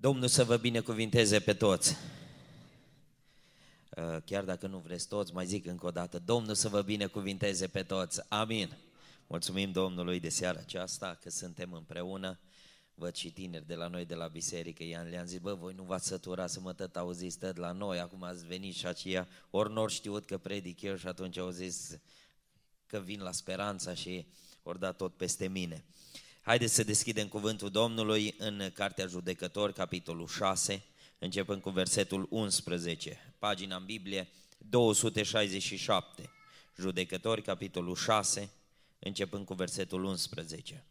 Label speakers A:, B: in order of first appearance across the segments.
A: Domnul să vă binecuvinteze pe toți. Uh, chiar dacă nu vreți toți, mai zic încă o dată, Domnul să vă binecuvinteze pe toți. Amin. Mulțumim Domnului de seara aceasta că suntem împreună. Văd și tineri de la noi de la biserică, i-am, le-am zis, bă, voi nu v-ați sătura să mă tot auziți tot la noi, acum ați venit și aceia, ori nori știut că predic eu și atunci au zis că vin la speranța și ori dat tot peste mine. Haideți să deschidem cuvântul Domnului în Cartea Judecători, capitolul 6, începând cu versetul 11, pagina în Biblie 267. Judecători, capitolul 6, începând cu versetul 11.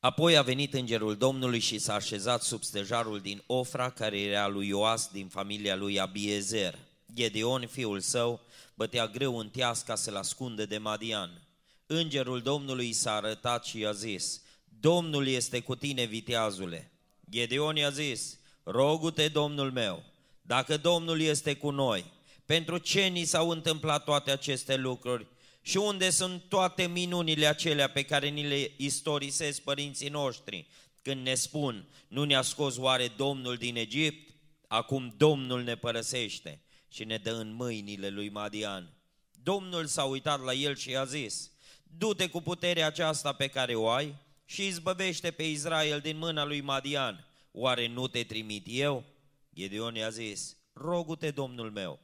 A: Apoi a venit îngerul Domnului și s-a așezat sub stejarul din Ofra, care era lui Ioas din familia lui Abiezer. Gedeon, fiul său, bătea greu în teas ca să-l ascunde de Madian. Îngerul Domnului s-a arătat și i-a zis, Domnul este cu tine, viteazule. Gedeon i-a zis, rogu-te, Domnul meu, dacă Domnul este cu noi, pentru ce ni s-au întâmplat toate aceste lucruri și unde sunt toate minunile acelea pe care ni le istorisesc părinții noștri când ne spun, nu ne-a scos oare Domnul din Egipt? Acum Domnul ne părăsește și ne dă în mâinile lui Madian. Domnul s-a uitat la el și i-a zis, du-te cu puterea aceasta pe care o ai și izbăvește pe Israel din mâna lui Madian. Oare nu te trimit eu? Gedeon i-a zis, rogu-te, Domnul meu,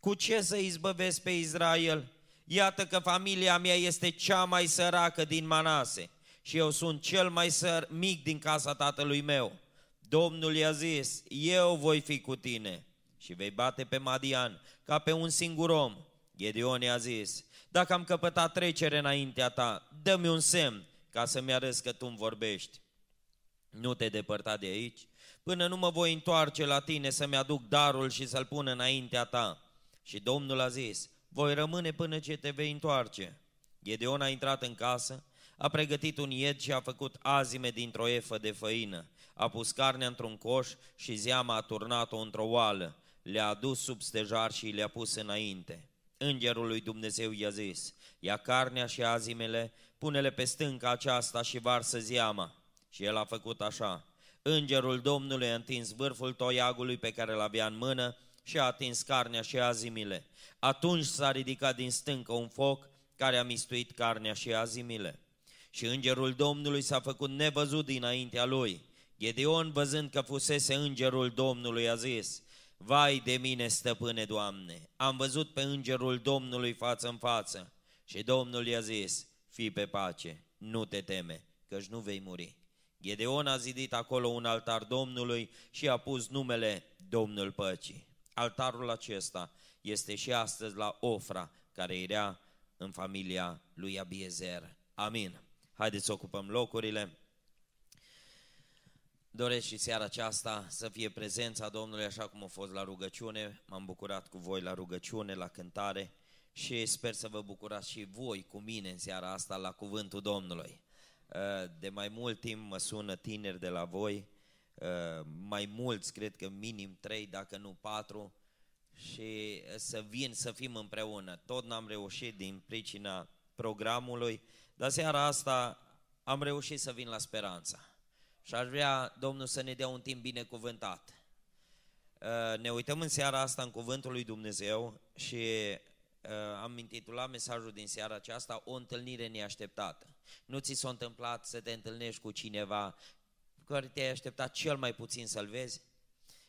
A: cu ce să izbăvesc pe Israel? Iată că familia mea este cea mai săracă din Manase și eu sunt cel mai săr, mic din casa tatălui meu. Domnul i-a zis, eu voi fi cu tine și vei bate pe Madian ca pe un singur om. Gedeon i-a zis, dacă am căpătat trecere înaintea ta, dă-mi un semn ca să-mi arăți că tu îmi vorbești. Nu te depărta de aici, până nu mă voi întoarce la tine să-mi aduc darul și să-l pun înaintea ta. Și Domnul a zis, voi rămâne până ce te vei întoarce. Gedeon a intrat în casă, a pregătit un ied și a făcut azime dintr-o efă de făină. A pus carnea într-un coș și zeama a turnat-o într-o oală. Le-a adus sub stejar și le-a pus înainte. Îngerul lui Dumnezeu i-a zis, ia carnea și azimele, pune-le pe stânca aceasta și varsă zeama. Și el a făcut așa. Îngerul Domnului a întins vârful toiagului pe care l-avea în mână și a atins carnea și azimile. Atunci s-a ridicat din stâncă un foc care a mistuit carnea și azimile. Și îngerul Domnului s-a făcut nevăzut dinaintea lui. Gedeon, văzând că fusese îngerul Domnului, a zis, Vai de mine, stăpâne Doamne, am văzut pe îngerul Domnului față în față. Și Domnul i-a zis, fii pe pace, nu te teme, căci nu vei muri. Gedeon a zidit acolo un altar Domnului și a pus numele Domnul Păcii. Altarul acesta este și astăzi la Ofra, care era în familia lui Abiezer. Amin. Haideți să ocupăm locurile. Doresc și seara aceasta să fie prezența Domnului așa cum a fost la rugăciune. M-am bucurat cu voi la rugăciune, la cântare și sper să vă bucurați și voi cu mine în seara asta la cuvântul Domnului. Uh, de mai mult timp mă sună tineri de la voi, uh, mai mulți, cred că minim trei, dacă nu patru, și să vin să fim împreună. Tot n-am reușit din pricina programului, dar seara asta am reușit să vin la speranța. Și aș vrea Domnul să ne dea un timp binecuvântat. Uh, ne uităm în seara asta în Cuvântul lui Dumnezeu și uh, am intitulat mesajul din seara aceasta O întâlnire neașteptată. Nu ți s-a întâmplat să te întâlnești cu cineva care te-ai așteptat cel mai puțin să-l vezi?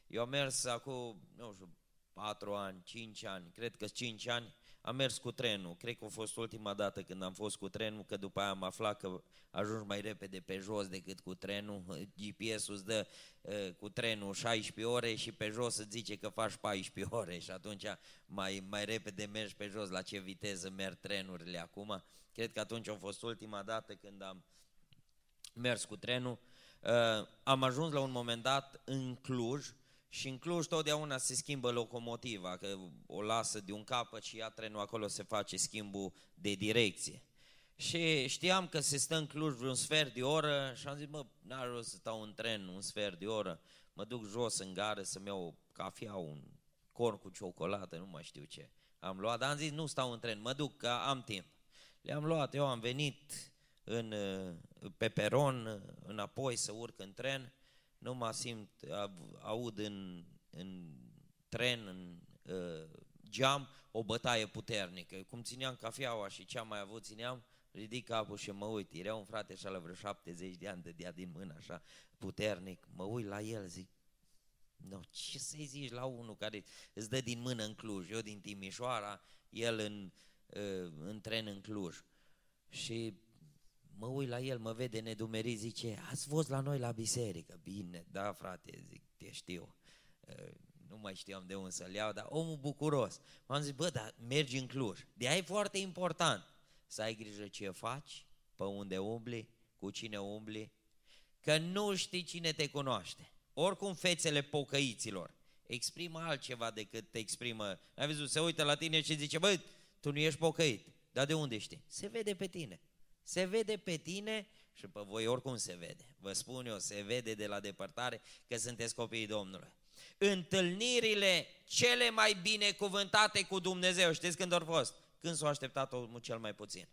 A: Eu am mers acum, nu știu, patru ani, cinci ani, cred că cinci ani, am mers cu trenul. Cred că a fost ultima dată când am fost cu trenul, că după aia am aflat că ajungi mai repede pe jos decât cu trenul. GPS-ul îți dă uh, cu trenul 16 ore și pe jos îți zice că faci 14 ore și atunci mai, mai repede mergi pe jos. La ce viteză merg trenurile acum? Cred că atunci a fost ultima dată când am mers cu trenul. Uh, am ajuns la un moment dat în Cluj, și în Cluj totdeauna se schimbă locomotiva, că o lasă de un capăt și ia trenul acolo se face schimbul de direcție. Și știam că se stă în Cluj vreun sfert de oră și am zis, mă, n-ar rost să stau în tren un sfert de oră, mă duc jos în gară să-mi iau o cafea, un corn cu ciocolată, nu mai știu ce. Am luat, dar am zis, nu stau în tren, mă duc, că am timp. Le-am luat, eu am venit în, pe peron, înapoi să urc în tren nu mă simt, aud în, în tren, în uh, geam, o bătaie puternică. Cum țineam cafeaua și ce am mai avut, țineam, ridic capul și mă uit. Era un frate și la vreo 70 de ani, dădea din mână așa, puternic. Mă uit la el, zic, no, ce să-i zici la unul care îți dă din mână în Cluj? Eu din Timișoara, el în, uh, în tren în Cluj. Și mă uit la el, mă vede nedumerit, zice, ați fost la noi la biserică. Bine, da frate, zic, te știu. Uh, nu mai știam de unde să-l iau, dar omul bucuros. M-am zis, bă, dar mergi în Cluj. De aia e foarte important să ai grijă ce faci, pe unde umbli, cu cine umbli, că nu știi cine te cunoaște. Oricum fețele pocăiților exprimă altceva decât te exprimă. Ai văzut, se uită la tine și zice, băi, tu nu ești pocăit. Dar de unde știi? Se vede pe tine. Se vede pe tine și pe voi oricum se vede. Vă spun eu, se vede de la depărtare că sunteți copiii Domnului. Întâlnirile cele mai binecuvântate cu Dumnezeu, știți când au fost? Când s-a așteptat omul cel mai puțin.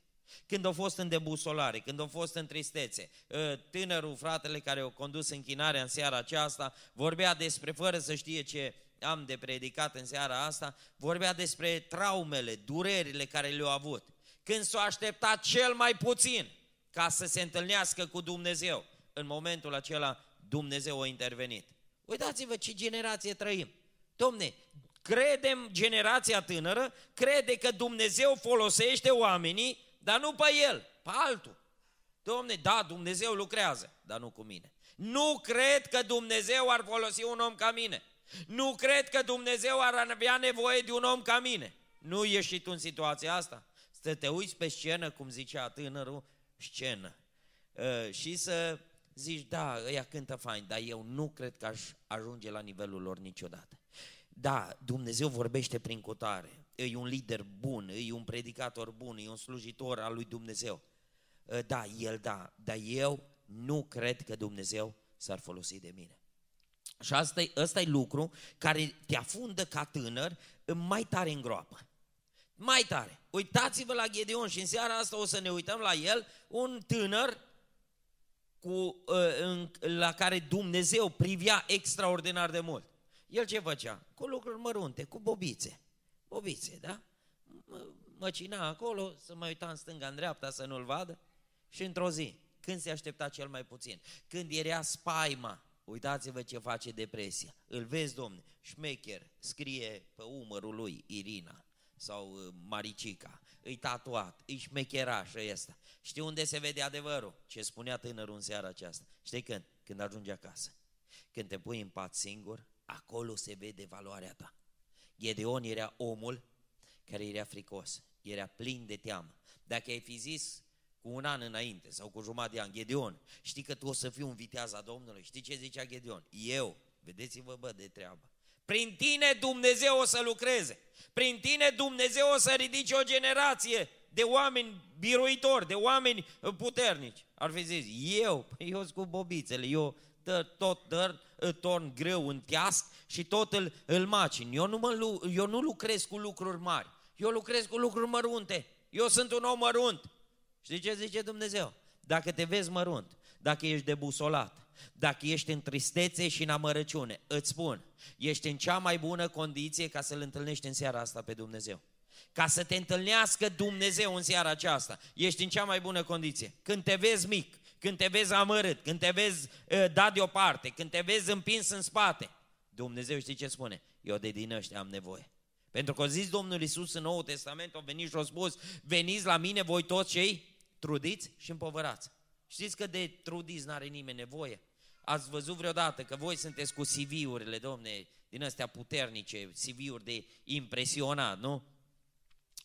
A: Când au fost în debusolare, când au fost în tristețe. Ă, tânărul, fratele care a condus închinarea în seara aceasta, vorbea despre, fără să știe ce am de predicat în seara asta, vorbea despre traumele, durerile care le-au avut. Când s-a așteptat cel mai puțin ca să se întâlnească cu Dumnezeu, în momentul acela Dumnezeu a intervenit. Uitați-vă ce generație trăim. Domne, credem generația tânără, crede că Dumnezeu folosește oamenii, dar nu pe el, pe altul. Domne, da, Dumnezeu lucrează, dar nu cu mine. Nu cred că Dumnezeu ar folosi un om ca mine. Nu cred că Dumnezeu ar avea nevoie de un om ca mine. Nu ești și tu în situația asta? Să te uiți pe scenă, cum zicea tânărul, scenă. Uh, și să zici, da, ăia cântă fain, dar eu nu cred că aș ajunge la nivelul lor niciodată. Da, Dumnezeu vorbește prin cutare, e un lider bun, e un predicator bun, e un slujitor al lui Dumnezeu. Ă, da, el da, dar eu nu cred că Dumnezeu s-ar folosi de mine. Și asta e, ăsta e lucru care te afundă ca tânăr mai tare în groapă. Mai tare. Uitați-vă la Gedeon și în seara asta o să ne uităm la el, un tânăr cu, ă, la care Dumnezeu privea extraordinar de mult. El ce făcea? Cu lucruri mărunte, cu bobițe. Bobițe, da? Măcina acolo, să mă uita în stânga, în dreapta, să nu-l vadă. Și într-o zi, când se aștepta cel mai puțin, când era spaima, uitați-vă ce face depresia. Îl vezi, domne, șmecher, scrie pe umărul lui Irina sau uh, Maricica, îi tatuat, îi șmecheraș ăsta. Știi unde se vede adevărul? Ce spunea tânărul în seara aceasta. Știi când? Când ajunge acasă. Când te pui în pat singur, acolo se vede valoarea ta. Gedeon era omul care era fricos, era plin de teamă. Dacă ai fi zis cu un an înainte sau cu jumătate de an, Gedeon, știi că tu o să fii un viteaz a Domnului? Știi ce zicea Gedeon? Eu, vedeți-vă bă de treabă. Prin tine Dumnezeu o să lucreze. Prin tine Dumnezeu o să ridice o generație de oameni biruitori, de oameni puternici. Ar fi zis, eu, păi eu sunt cu bobițele, eu tot dă, torn greu în teasc și tot îl, îl macin. Eu nu, mă, eu nu lucrez cu lucruri mari, eu lucrez cu lucruri mărunte. Eu sunt un om mărunt. Știi ce zice Dumnezeu? Dacă te vezi mărunt, dacă ești debusolat, dacă ești în tristețe și în amărăciune, îți spun, ești în cea mai bună condiție ca să-L întâlnești în seara asta pe Dumnezeu. Ca să te întâlnească Dumnezeu în seara aceasta, ești în cea mai bună condiție. Când te vezi mic, când te vezi amărât, când te vezi uh, dat deoparte, când te vezi împins în spate, Dumnezeu știi ce spune? Eu de din ăștia am nevoie. Pentru că a zis Domnul Iisus în Noul Testament, au venit și au spus, veniți la mine voi toți cei trudiți și împovărați. Știți că de trudiți n-are nimeni nevoie? Ați văzut vreodată că voi sunteți cu CV-urile, domne, din astea puternice, CV-uri de impresionat, nu?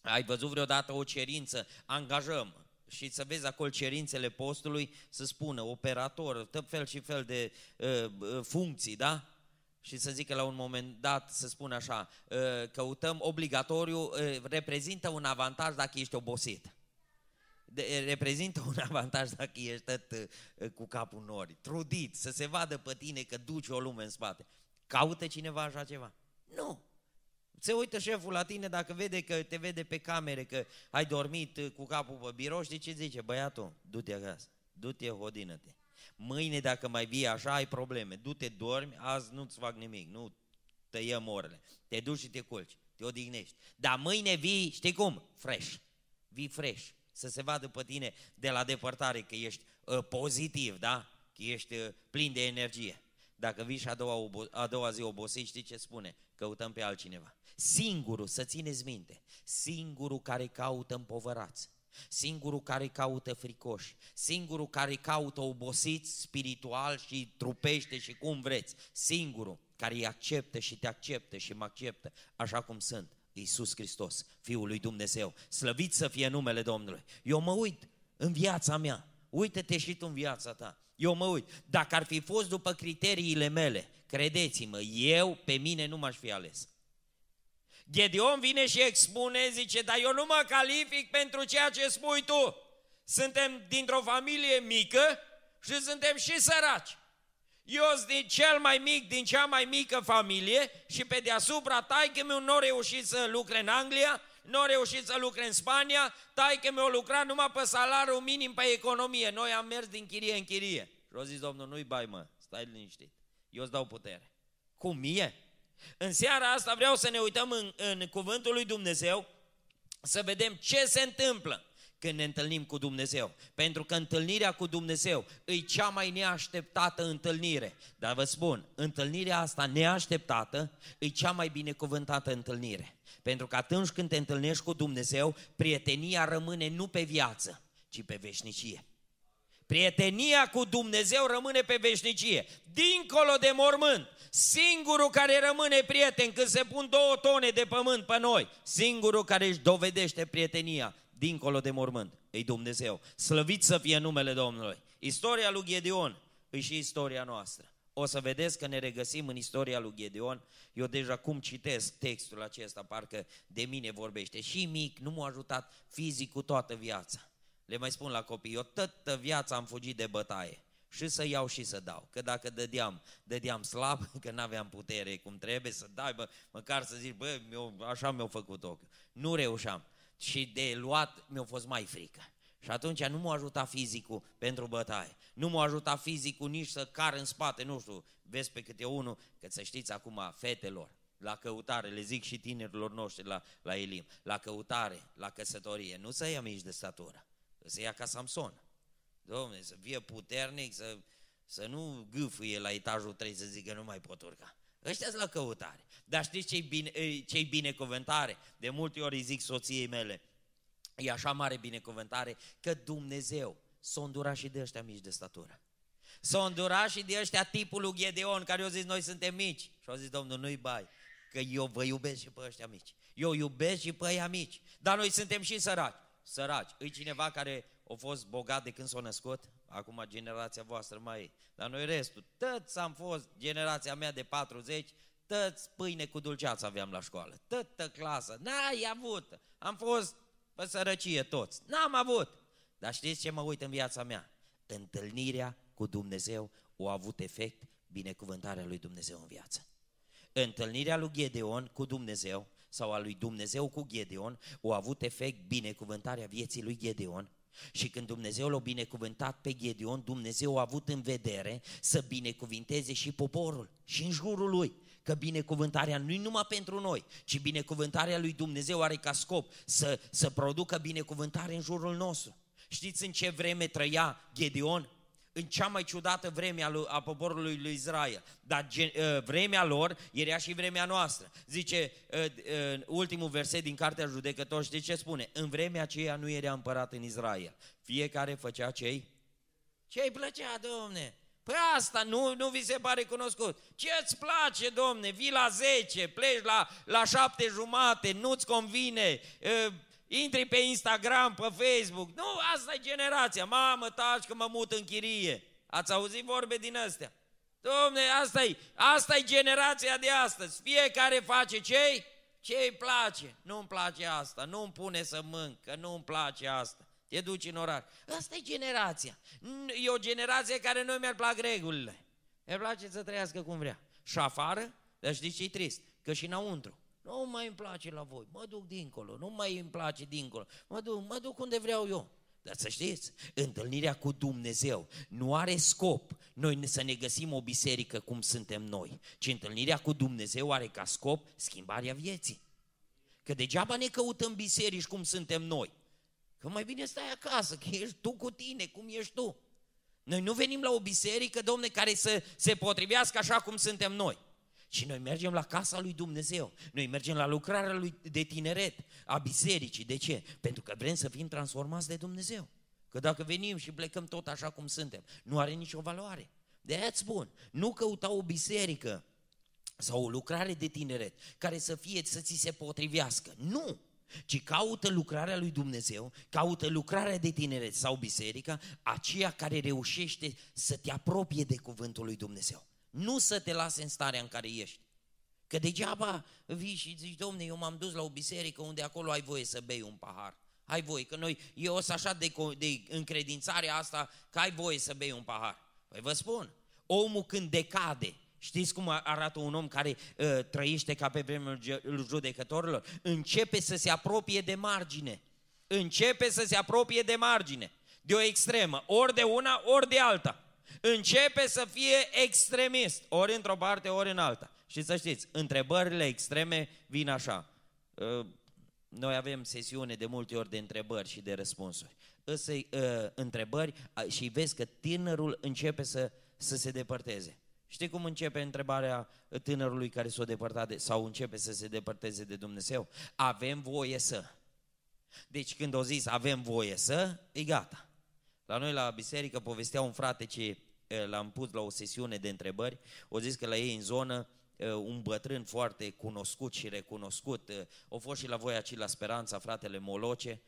A: Ai văzut vreodată o cerință, angajăm, și să vezi acolo cerințele postului, să spună operator, tot fel și fel de uh, uh, funcții, da? Și să zică la un moment dat, să spună așa, uh, căutăm obligatoriu, uh, reprezintă un avantaj dacă ești obosit. De, reprezintă un avantaj dacă ești tot uh, cu capul nori, trudit, să se vadă pe tine că duci o lume în spate. Caută cineva așa ceva? Nu. Se uită șeful la tine dacă vede că te vede pe camere că ai dormit cu capul pe birou, știi ce zice? Băiatul, du-te acasă, du-te, hodină-te. Mâine dacă mai vii așa, ai probleme. Du-te, dormi, azi nu-ți fac nimic, nu tăiem orele. Te duci și te culci, te odihnești. Dar mâine vii, știi cum? Fresh. Vii fresh. Să se vadă pe tine de la depărtare că ești uh, pozitiv, da? Că ești uh, plin de energie. Dacă vii și a doua, a doua zi obosit, știi ce spune? Căutăm pe altcineva. Singurul, să țineți minte, singurul care caută împovărați, singurul care caută fricoși, singurul care caută obosiți spiritual și trupește și cum vreți, singurul care îi acceptă și te acceptă și mă acceptă așa cum sunt, Iisus Hristos, Fiul lui Dumnezeu. Slăvit să fie numele Domnului. Eu mă uit în viața mea, uită-te și tu în viața ta. Eu mă uit, dacă ar fi fost după criteriile mele, credeți-mă, eu pe mine nu m-aș fi ales. Gedeon vine și expune, zice, dar eu nu mă calific pentru ceea ce spui tu. Suntem dintr-o familie mică și suntem și săraci. Eu sunt din cel mai mic, din cea mai mică familie și pe deasupra taică meu nu a reușit să lucre în Anglia, nu a reușit să lucre în Spania, taică meu a lucrat numai pe salariul minim pe economie. Noi am mers din chirie în chirie. Și au zis, domnul, nu-i bai mă, stai liniștit, eu îți dau putere. Cum mie? În seara asta vreau să ne uităm în, în cuvântul lui Dumnezeu, să vedem ce se întâmplă când ne întâlnim cu Dumnezeu. Pentru că întâlnirea cu Dumnezeu e cea mai neașteptată întâlnire. Dar vă spun, întâlnirea asta neașteptată e cea mai binecuvântată întâlnire. Pentru că atunci când te întâlnești cu Dumnezeu, prietenia rămâne nu pe viață, ci pe veșnicie. Prietenia cu Dumnezeu rămâne pe veșnicie, dincolo de mormânt. Singurul care rămâne prieten când se pun două tone de pământ pe noi, singurul care își dovedește prietenia dincolo de mormânt, e Dumnezeu. Slăvit să fie numele Domnului. Istoria lui Gedeon e și istoria noastră. O să vedeți că ne regăsim în istoria lui Gedeon. Eu deja cum citesc textul acesta, parcă de mine vorbește. Și mic, nu m-a ajutat fizic cu toată viața. Le mai spun la copii, eu toată viața am fugit de bătaie. Și să iau și să dau. Că dacă dădeam, dădeam slab, că n-aveam putere cum trebuie să dai, bă, măcar să zici, bă, eu, așa mi-au făcut-o. Nu reușeam. Și de luat mi-a fost mai frică. Și atunci nu m-a ajutat fizicul pentru bătaie. Nu m-a ajutat fizicul nici să car în spate, nu știu, vezi pe câte unul, că să știți acum, fetelor, la căutare, le zic și tinerilor noștri la, la Elim, la căutare, la căsătorie, nu să ia mici de statură, să ia ca Samson. Domne, să fie puternic, să, să nu gâfâie la etajul 3 să zică nu mai pot urca. Ăștia la căutare. Dar știți ce-i, bine, ce binecuvântare? De multe ori îi zic soției mele, e așa mare binecuvântare că Dumnezeu s-a îndurat și de ăștia mici de statură. S-a îndurat și de ăștia tipul lui Gedeon, care au zis, noi suntem mici. Și au zis, Domnul, nu-i bai, că eu vă iubesc și pe ăștia mici. Eu iubesc și pe ăia mici. Dar noi suntem și săraci. Săraci. E cineva care a fost bogat de când s-a născut? Acum generația voastră mai e. Dar noi restul, toți am fost, generația mea de 40, toți pâine cu dulceață aveam la școală. Toată clasă. N-ai avut. Am fost pe sărăcie toți. N-am avut. Dar știți ce mă uit în viața mea? Întâlnirea cu Dumnezeu o a avut efect binecuvântarea lui Dumnezeu în viață. Întâlnirea lui Gedeon cu Dumnezeu sau a lui Dumnezeu cu Gedeon o a avut efect binecuvântarea vieții lui Gedeon și când Dumnezeu l-a binecuvântat pe Gedeon, Dumnezeu a avut în vedere să binecuvinteze și poporul și în jurul lui. Că binecuvântarea nu e numai pentru noi, ci binecuvântarea lui Dumnezeu are ca scop să, să producă binecuvântare în jurul nostru. Știți în ce vreme trăia Gedeon? În cea mai ciudată vreme a, lui, a poporului lui Israel. Dar gen, uh, vremea lor era și vremea noastră. Zice uh, uh, ultimul verset din Cartea Judecător, știți ce spune? În vremea aceea nu era împărat în Israel. Fiecare făcea cei? Ce îi plăcea, domne? Păi asta nu, nu vi se pare cunoscut. Ce îți place, domne? Vii la 10, pleci la, la 7 jumate, nu-ți convine, uh, intri pe Instagram, pe Facebook. Nu, asta e generația. Mamă, taci că mă mut în chirie. Ați auzit vorbe din astea? Domne, asta e, asta e generația de astăzi. Fiecare face ce ce îi place. Nu-mi place asta, nu-mi pune să mânc, că nu-mi place asta. Te duci în oraș. Asta e generația. E o generație care nu mi-ar plac regulile. Mi place să trăiască cum vrea. Și afară, dar știți ce e trist? Că și înăuntru. Nu mai îmi place la voi, mă duc dincolo, nu mai îmi place dincolo, mă duc, mă duc unde vreau eu. Dar să știți, întâlnirea cu Dumnezeu nu are scop noi să ne găsim o biserică cum suntem noi, ci întâlnirea cu Dumnezeu are ca scop schimbarea vieții. Că degeaba ne căutăm biserici cum suntem noi. Că mai bine stai acasă, că ești tu cu tine, cum ești tu. Noi nu venim la o biserică, domne, care să se potrivească așa cum suntem noi. Și noi mergem la casa lui Dumnezeu. Noi mergem la lucrarea lui de tineret, a bisericii. De ce? Pentru că vrem să fim transformați de Dumnezeu. Că dacă venim și plecăm tot așa cum suntem, nu are nicio valoare. De aia spun, nu căuta o biserică sau o lucrare de tineret care să fie, să ți se potrivească. Nu! Ci caută lucrarea lui Dumnezeu, caută lucrarea de tineret sau biserica, aceea care reușește să te apropie de cuvântul lui Dumnezeu. Nu să te lase în starea în care ești. Că degeaba vii și zici, domne, eu m-am dus la o biserică unde acolo ai voie să bei un pahar. Ai voie, că noi, eu sunt așa de, de încredințarea asta că ai voie să bei un pahar. Păi vă spun, omul când decade, știți cum arată un om care uh, trăiește ca pe vremea judecătorilor? Începe să se apropie de margine. Începe să se apropie de margine. De o extremă, ori de una, ori de alta începe să fie extremist, ori într-o parte, ori în alta. Și să știți, întrebările extreme vin așa. Uh, noi avem sesiune de multe ori de întrebări și de răspunsuri. Însă uh, întrebări și vezi că tânărul începe să, să se depărteze. Știi cum începe întrebarea tânărului care s-a depărtat de, sau începe să se depărteze de Dumnezeu? Avem voie să. Deci când o zis avem voie să, e gata. La noi la biserică povestea un frate ce l-am pus la o sesiune de întrebări, o zis că la ei în zonă un bătrân foarte cunoscut și recunoscut, o fost și la voi aici la Speranța, fratele Moloce,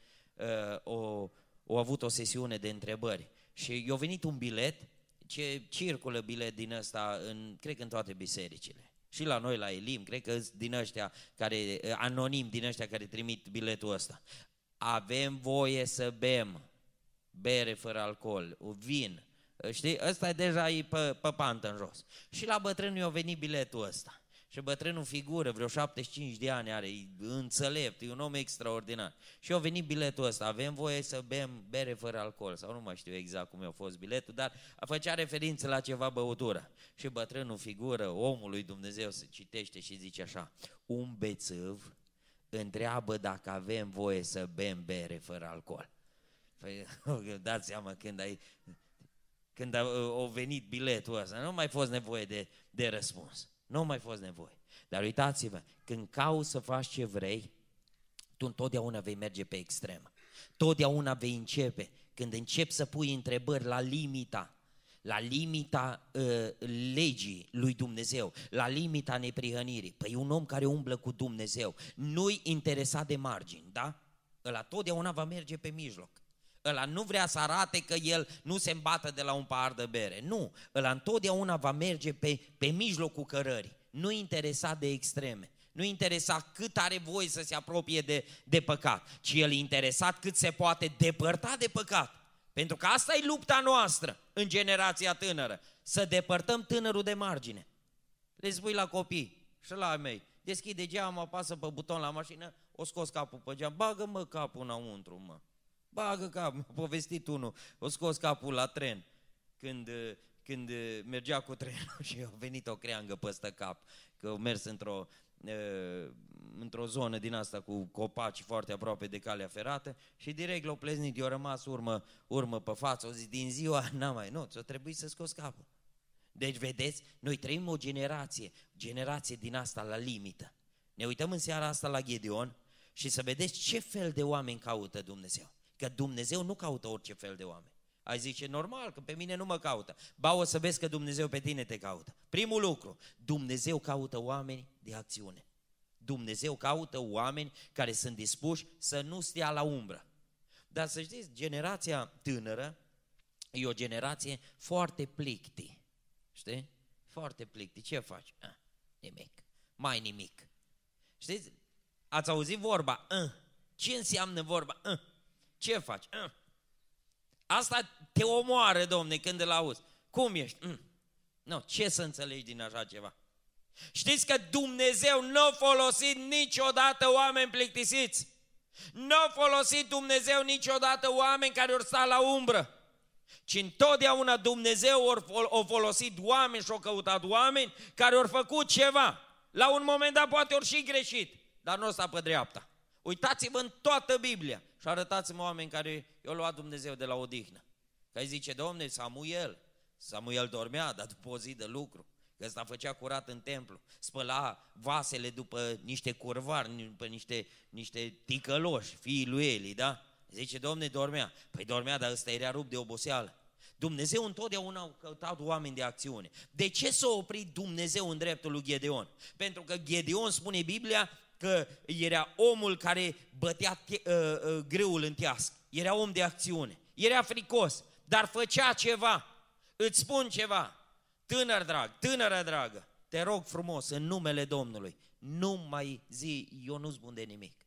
A: o, o avut o sesiune de întrebări și i-a venit un bilet, ce circulă bilet din ăsta, în, cred că în toate bisericile. Și la noi, la Elim, cred că din ăștia care, anonim din ăștia care trimit biletul ăsta. Avem voie să bem bere fără alcool, vin, Știi? Ăsta deja e pe, pe pantă în jos. Și la bătrânul i-a venit biletul ăsta. Și bătrânul figură, vreo 75 de ani are, e înțelept, e un om extraordinar. Și a venit biletul ăsta, avem voie să bem bere fără alcool, sau nu mai știu exact cum a fost biletul, dar făcea referință la ceva băutură. Și bătrânul figură, omul lui Dumnezeu se citește și zice așa, un bețăv întreabă dacă avem voie să bem bere fără alcool. Păi, dați seama când ai când a, a venit biletul ăsta. Nu mai fost nevoie de, de răspuns. Nu mai fost nevoie. Dar uitați-vă, când cauți să faci ce vrei, tu întotdeauna vei merge pe extrem. Totdeauna vei începe. Când începi să pui întrebări la limita, la limita uh, legii lui Dumnezeu, la limita neprihănirii. Păi un om care umblă cu Dumnezeu, nu-i interesat de margini, da? Ăla totdeauna va merge pe mijloc. Ăla nu vrea să arate că el nu se îmbată de la un pahar de bere. Nu, ăla întotdeauna va merge pe, pe mijlocul cărării. Nu interesat de extreme. Nu interesat cât are voie să se apropie de, de păcat, ci el e interesat cât se poate depărta de păcat. Pentru că asta e lupta noastră în generația tânără. Să depărtăm tânărul de margine. Le spui la copii și la mei, deschide geamul, apasă pe buton la mașină, o scos capul pe geam, bagă mă capul înăuntru, mă. Bagă cap, mi-a povestit unul, o scos capul la tren când, când mergea cu trenul și a venit o creangă peste cap, că a mers într-o, într-o zonă din asta cu copaci foarte aproape de calea ferată și direct l-a pleznit, i-a rămas urmă, urmă pe față, o zis, din ziua, n-am mai, nu, ți-a trebuit să scos capul. Deci, vedeți, noi trăim o generație, generație din asta la limită. Ne uităm în seara asta la Gedeon și să vedeți ce fel de oameni caută Dumnezeu. Că Dumnezeu nu caută orice fel de oameni. Ai zice, normal, că pe mine nu mă caută. Ba, o să vezi că Dumnezeu pe tine te caută. Primul lucru, Dumnezeu caută oameni de acțiune. Dumnezeu caută oameni care sunt dispuși să nu stea la umbră. Dar să știți, generația tânără e o generație foarte plicti. Știi? Foarte plicti. Ce faci? Ah, nimic. Mai nimic. Știți? Ați auzit vorba? Ah. Ce înseamnă vorba? Ah. Ce faci? Ah. Asta te omoară, domne, când îl auzi. Cum ești? Mm. Nu, ce să înțelegi din așa ceva? Știți că Dumnezeu nu a folosit niciodată oameni plictisiți. Nu a folosit Dumnezeu niciodată oameni care ori sta la umbră, ci întotdeauna Dumnezeu a folosit oameni și a căutat oameni care au făcut ceva. La un moment dat poate ori și greșit, dar nu sta pe dreapta. Uitați-vă în toată Biblia și arătați-mă oameni care i-au luat Dumnezeu de la odihnă. Că zice, domne, Samuel, Samuel dormea, dar după o zi de lucru. Că ăsta făcea curat în templu, spăla vasele după niște curvari, după niște, niște ticăloși, fiii lui Eli, da? Zice, domne, dormea. Păi dormea, dar ăsta era rupt de oboseală. Dumnezeu întotdeauna a căutat oameni de acțiune. De ce s-a oprit Dumnezeu în dreptul lui Gedeon? Pentru că Gedeon spune Biblia că era omul care bătea te, uh, uh, greul în teasc. Era om de acțiune. Era fricos, dar făcea ceva. Îți spun ceva. Tânăr drag, tânără dragă, te rog frumos, în numele Domnului, nu mai zi, eu nu-s bun de nimic.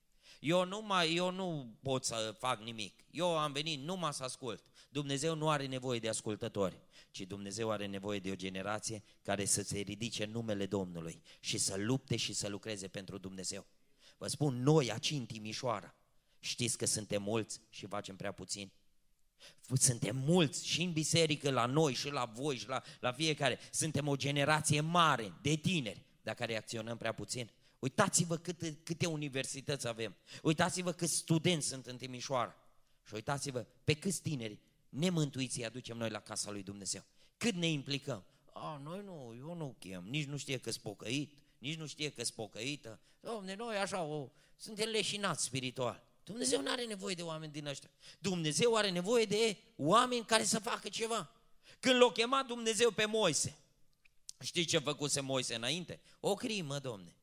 A: Eu nu, mai, eu nu pot să fac nimic. Eu am venit numai să ascult. Dumnezeu nu are nevoie de ascultători, ci Dumnezeu are nevoie de o generație care să se ridice în numele Domnului și să lupte și să lucreze pentru Dumnezeu. Vă spun, noi aici în Timișoara, știți că suntem mulți și facem prea puțin? Suntem mulți și în biserică, la noi și la voi și la, la fiecare. Suntem o generație mare de tineri, dar care acționăm prea puțin. Uitați-vă câte, câte universități avem. Uitați-vă câți studenți sunt în Timișoara. Și uitați-vă pe câți tineri nemântuiți îi aducem noi la casa lui Dumnezeu. Cât ne implicăm. A, noi nu, eu nu chem, nici nu știe că spocăit, nici nu știe că spocăită. Domne, noi așa o, suntem leșinați spiritual. Dumnezeu nu are nevoie de oameni din ăștia. Dumnezeu are nevoie de oameni care să facă ceva. Când l-a chemat Dumnezeu pe Moise, știți ce făcuse Moise înainte? O crimă, domne.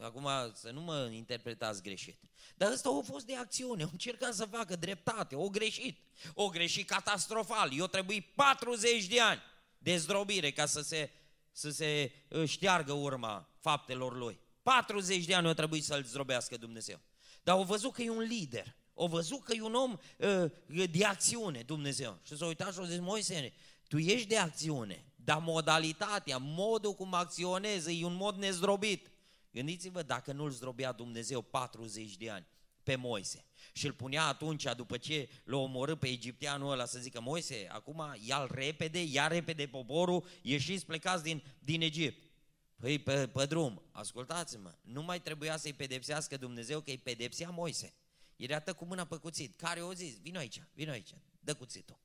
A: Acum să nu mă interpretați greșit. Dar ăsta a fost de acțiune, au încercat să facă dreptate, o greșit. O greșit catastrofal. Eu trebuie 40 de ani de zdrobire ca să se, să se uh, șteargă urma faptelor lui. 40 de ani o trebuie să-l zdrobească Dumnezeu. Dar au văzut că e un lider. Au văzut că e un om uh, de acțiune, Dumnezeu. Și s-a uitat și a zis, Moise, tu ești de acțiune, dar modalitatea, modul cum acționezi, e un mod nezdrobit. Gândiți-vă dacă nu-l zdrobea Dumnezeu 40 de ani pe Moise și îl punea atunci, după ce l-a omorât pe egipteanul ăla, să zică, Moise, acum ia-l repede, ia repede poporul, ieșiți, plecați din, din Egipt. Păi pe, pe drum, ascultați-mă, nu mai trebuia să-i pedepsească Dumnezeu că îi pedepsea Moise. Era tă cu mâna pe cuțit. Care o zis, vino aici, vino aici, dă cuțitul.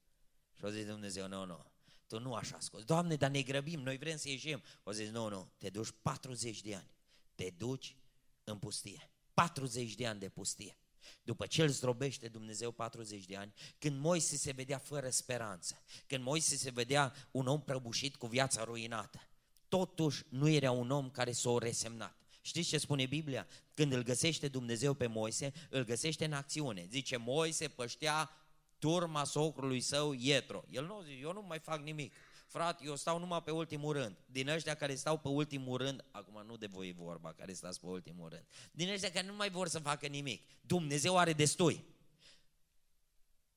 A: Și o zis Dumnezeu, nu, nu, tu nu așa scoți. Doamne, dar ne grăbim, noi vrem să ieșim. O zis, nu, nu, te duci 40 de ani, te duci în pustie. 40 de ani de pustie. După ce îl zdrobește Dumnezeu 40 de ani, când Moise se vedea fără speranță, când Moise se vedea un om prăbușit cu viața ruinată, totuși nu era un om care s o resemnat. Știți ce spune Biblia? Când îl găsește Dumnezeu pe Moise, îl găsește în acțiune. Zice, Moise păștea turma socrului său Ietro. El nu zice, eu nu mai fac nimic. Frate, eu stau numai pe ultimul rând. Din ăștia care stau pe ultimul rând, acum nu de voi vorba care stați pe ultimul rând, din ăștia care nu mai vor să facă nimic. Dumnezeu are destui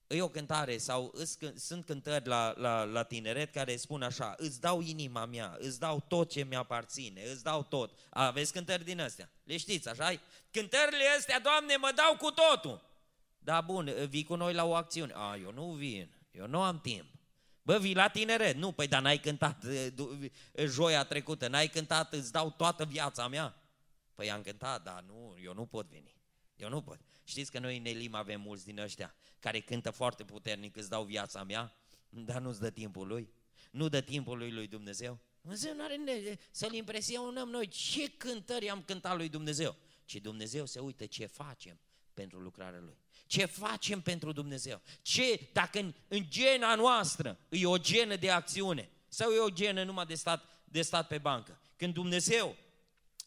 A: e o cântare sau îs, sunt cântări la, la, la tineret care spun așa, îți dau inima mea, îți dau tot ce mi-aparține, îți dau tot. Aveți cântări din astea, le știți, așa -i? Cântările astea, Doamne, mă dau cu totul. Da, bun, vii cu noi la o acțiune. A, eu nu vin, eu nu am timp. Bă, vii la tineret. Nu, păi, dar n-ai cântat joia trecută, n-ai cântat, îți dau toată viața mea. Păi am cântat, dar nu, eu nu pot veni. Eu nu pot. Știți că noi în Elim avem mulți din ăștia care cântă foarte puternic, îți dau viața mea, dar nu-ți dă timpul lui. Nu dă timpul lui lui Dumnezeu. Dumnezeu nu are să-L impresionăm noi. Ce cântări am cântat lui Dumnezeu? Ci Dumnezeu se uită ce facem pentru lucrarea Lui. Ce facem pentru Dumnezeu? Ce, dacă în, în gena noastră e o genă de acțiune sau e o genă numai de stat, de stat pe bancă? Când Dumnezeu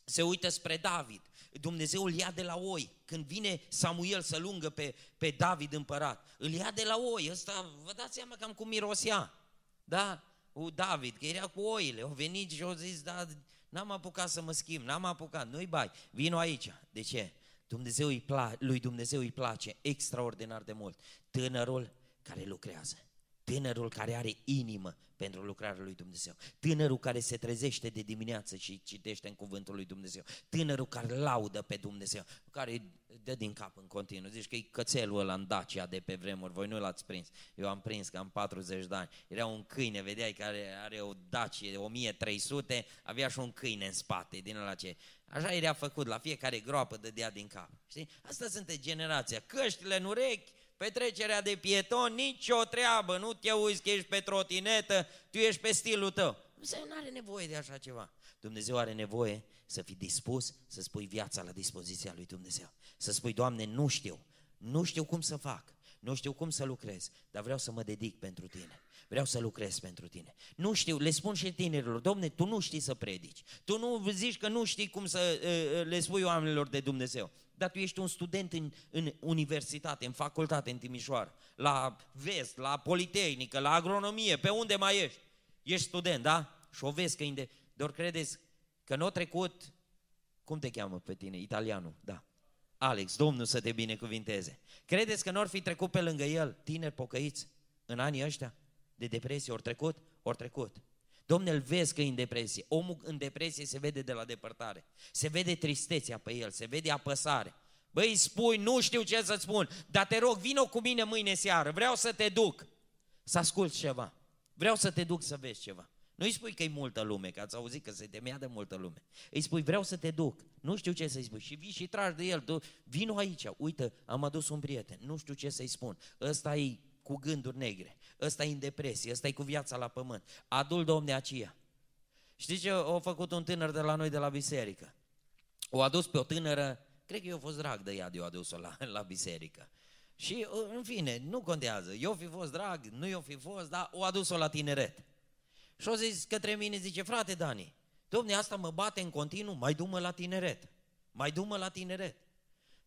A: se uită spre David Dumnezeu îl ia de la oi. Când vine Samuel să lungă pe, pe David împărat, îl ia de la oi. Ăsta, vă dați seama cam cum mirosea. Da? U David, că era cu oile. Au venit și au zis, da, n-am apucat să mă schimb, n-am apucat. Nu-i bai, vino aici. De ce? Dumnezeu îi pla- lui Dumnezeu îi place extraordinar de mult. Tânărul care lucrează. Tânărul care are inimă pentru lucrarea lui Dumnezeu. Tânărul care se trezește de dimineață și citește în cuvântul lui Dumnezeu. Tânărul care laudă pe Dumnezeu, care dă din cap în continuu. Zici că e cățelul ăla în Dacia de pe vremuri, voi nu l-ați prins. Eu am prins că am 40 de ani. Era un câine, vedeai, care are o Dacia 1300, avea și un câine în spate, din ăla ce... Așa era făcut, la fiecare groapă dădea din cap. Știi? Asta sunt generația. Căștile în urechi, petrecerea de pieton, nicio treabă, nu te uiți că ești pe trotinetă, tu ești pe stilul tău. Dumnezeu nu are nevoie de așa ceva. Dumnezeu are nevoie să fii dispus să spui viața la dispoziția lui Dumnezeu. Să spui, Doamne, nu știu, nu știu cum să fac, nu știu cum să lucrez, dar vreau să mă dedic pentru Tine. Vreau să lucrez pentru Tine. Nu știu, le spun și tinerilor, Domne, Tu nu știi să predici. Tu nu zici că nu știi cum să uh, le spui oamenilor de Dumnezeu. Dar tu ești un student în, în universitate, în facultate, în Timișoara, la vest, la politehnică, la agronomie, pe unde mai ești? Ești student, da? Și o vezi că inde... Doar credeți că nu a trecut, cum te cheamă pe tine? Italianul, da. Alex, Domnul să te binecuvinteze. Credeți că nu ar fi trecut pe lângă el tineri pocăiți în anii ăștia de depresie? Ori trecut? Ori trecut. Domnul vezi că e în depresie. Omul în depresie se vede de la depărtare. Se vede tristețea pe el, se vede apăsare. Băi, spui, nu știu ce să spun, dar te rog, vină cu mine mâine seară, vreau să te duc să asculți ceva. Vreau să te duc să vezi ceva. Nu îi spui că e multă lume, că ați auzit că se temea de multă lume. Îi spui, vreau să te duc, nu știu ce să-i spui. Și vii și tragi de el, tu, vino aici, uite, am adus un prieten, nu știu ce să-i spun. Ăsta e cu gânduri negre, ăsta e în depresie, ăsta e cu viața la pământ. Adul domne aceea. Știți ce a făcut un tânăr de la noi de la biserică? O adus pe o tânără, cred că eu fost drag de ea de o adus-o la, la biserică. Și, în fine, nu contează. Eu fi fost drag, nu eu fi fost, dar o adus-o la tineret. Și o zis către mine, zice, frate Dani, domne, asta mă bate în continuu, mai du-mă la tineret. Mai du-mă la tineret.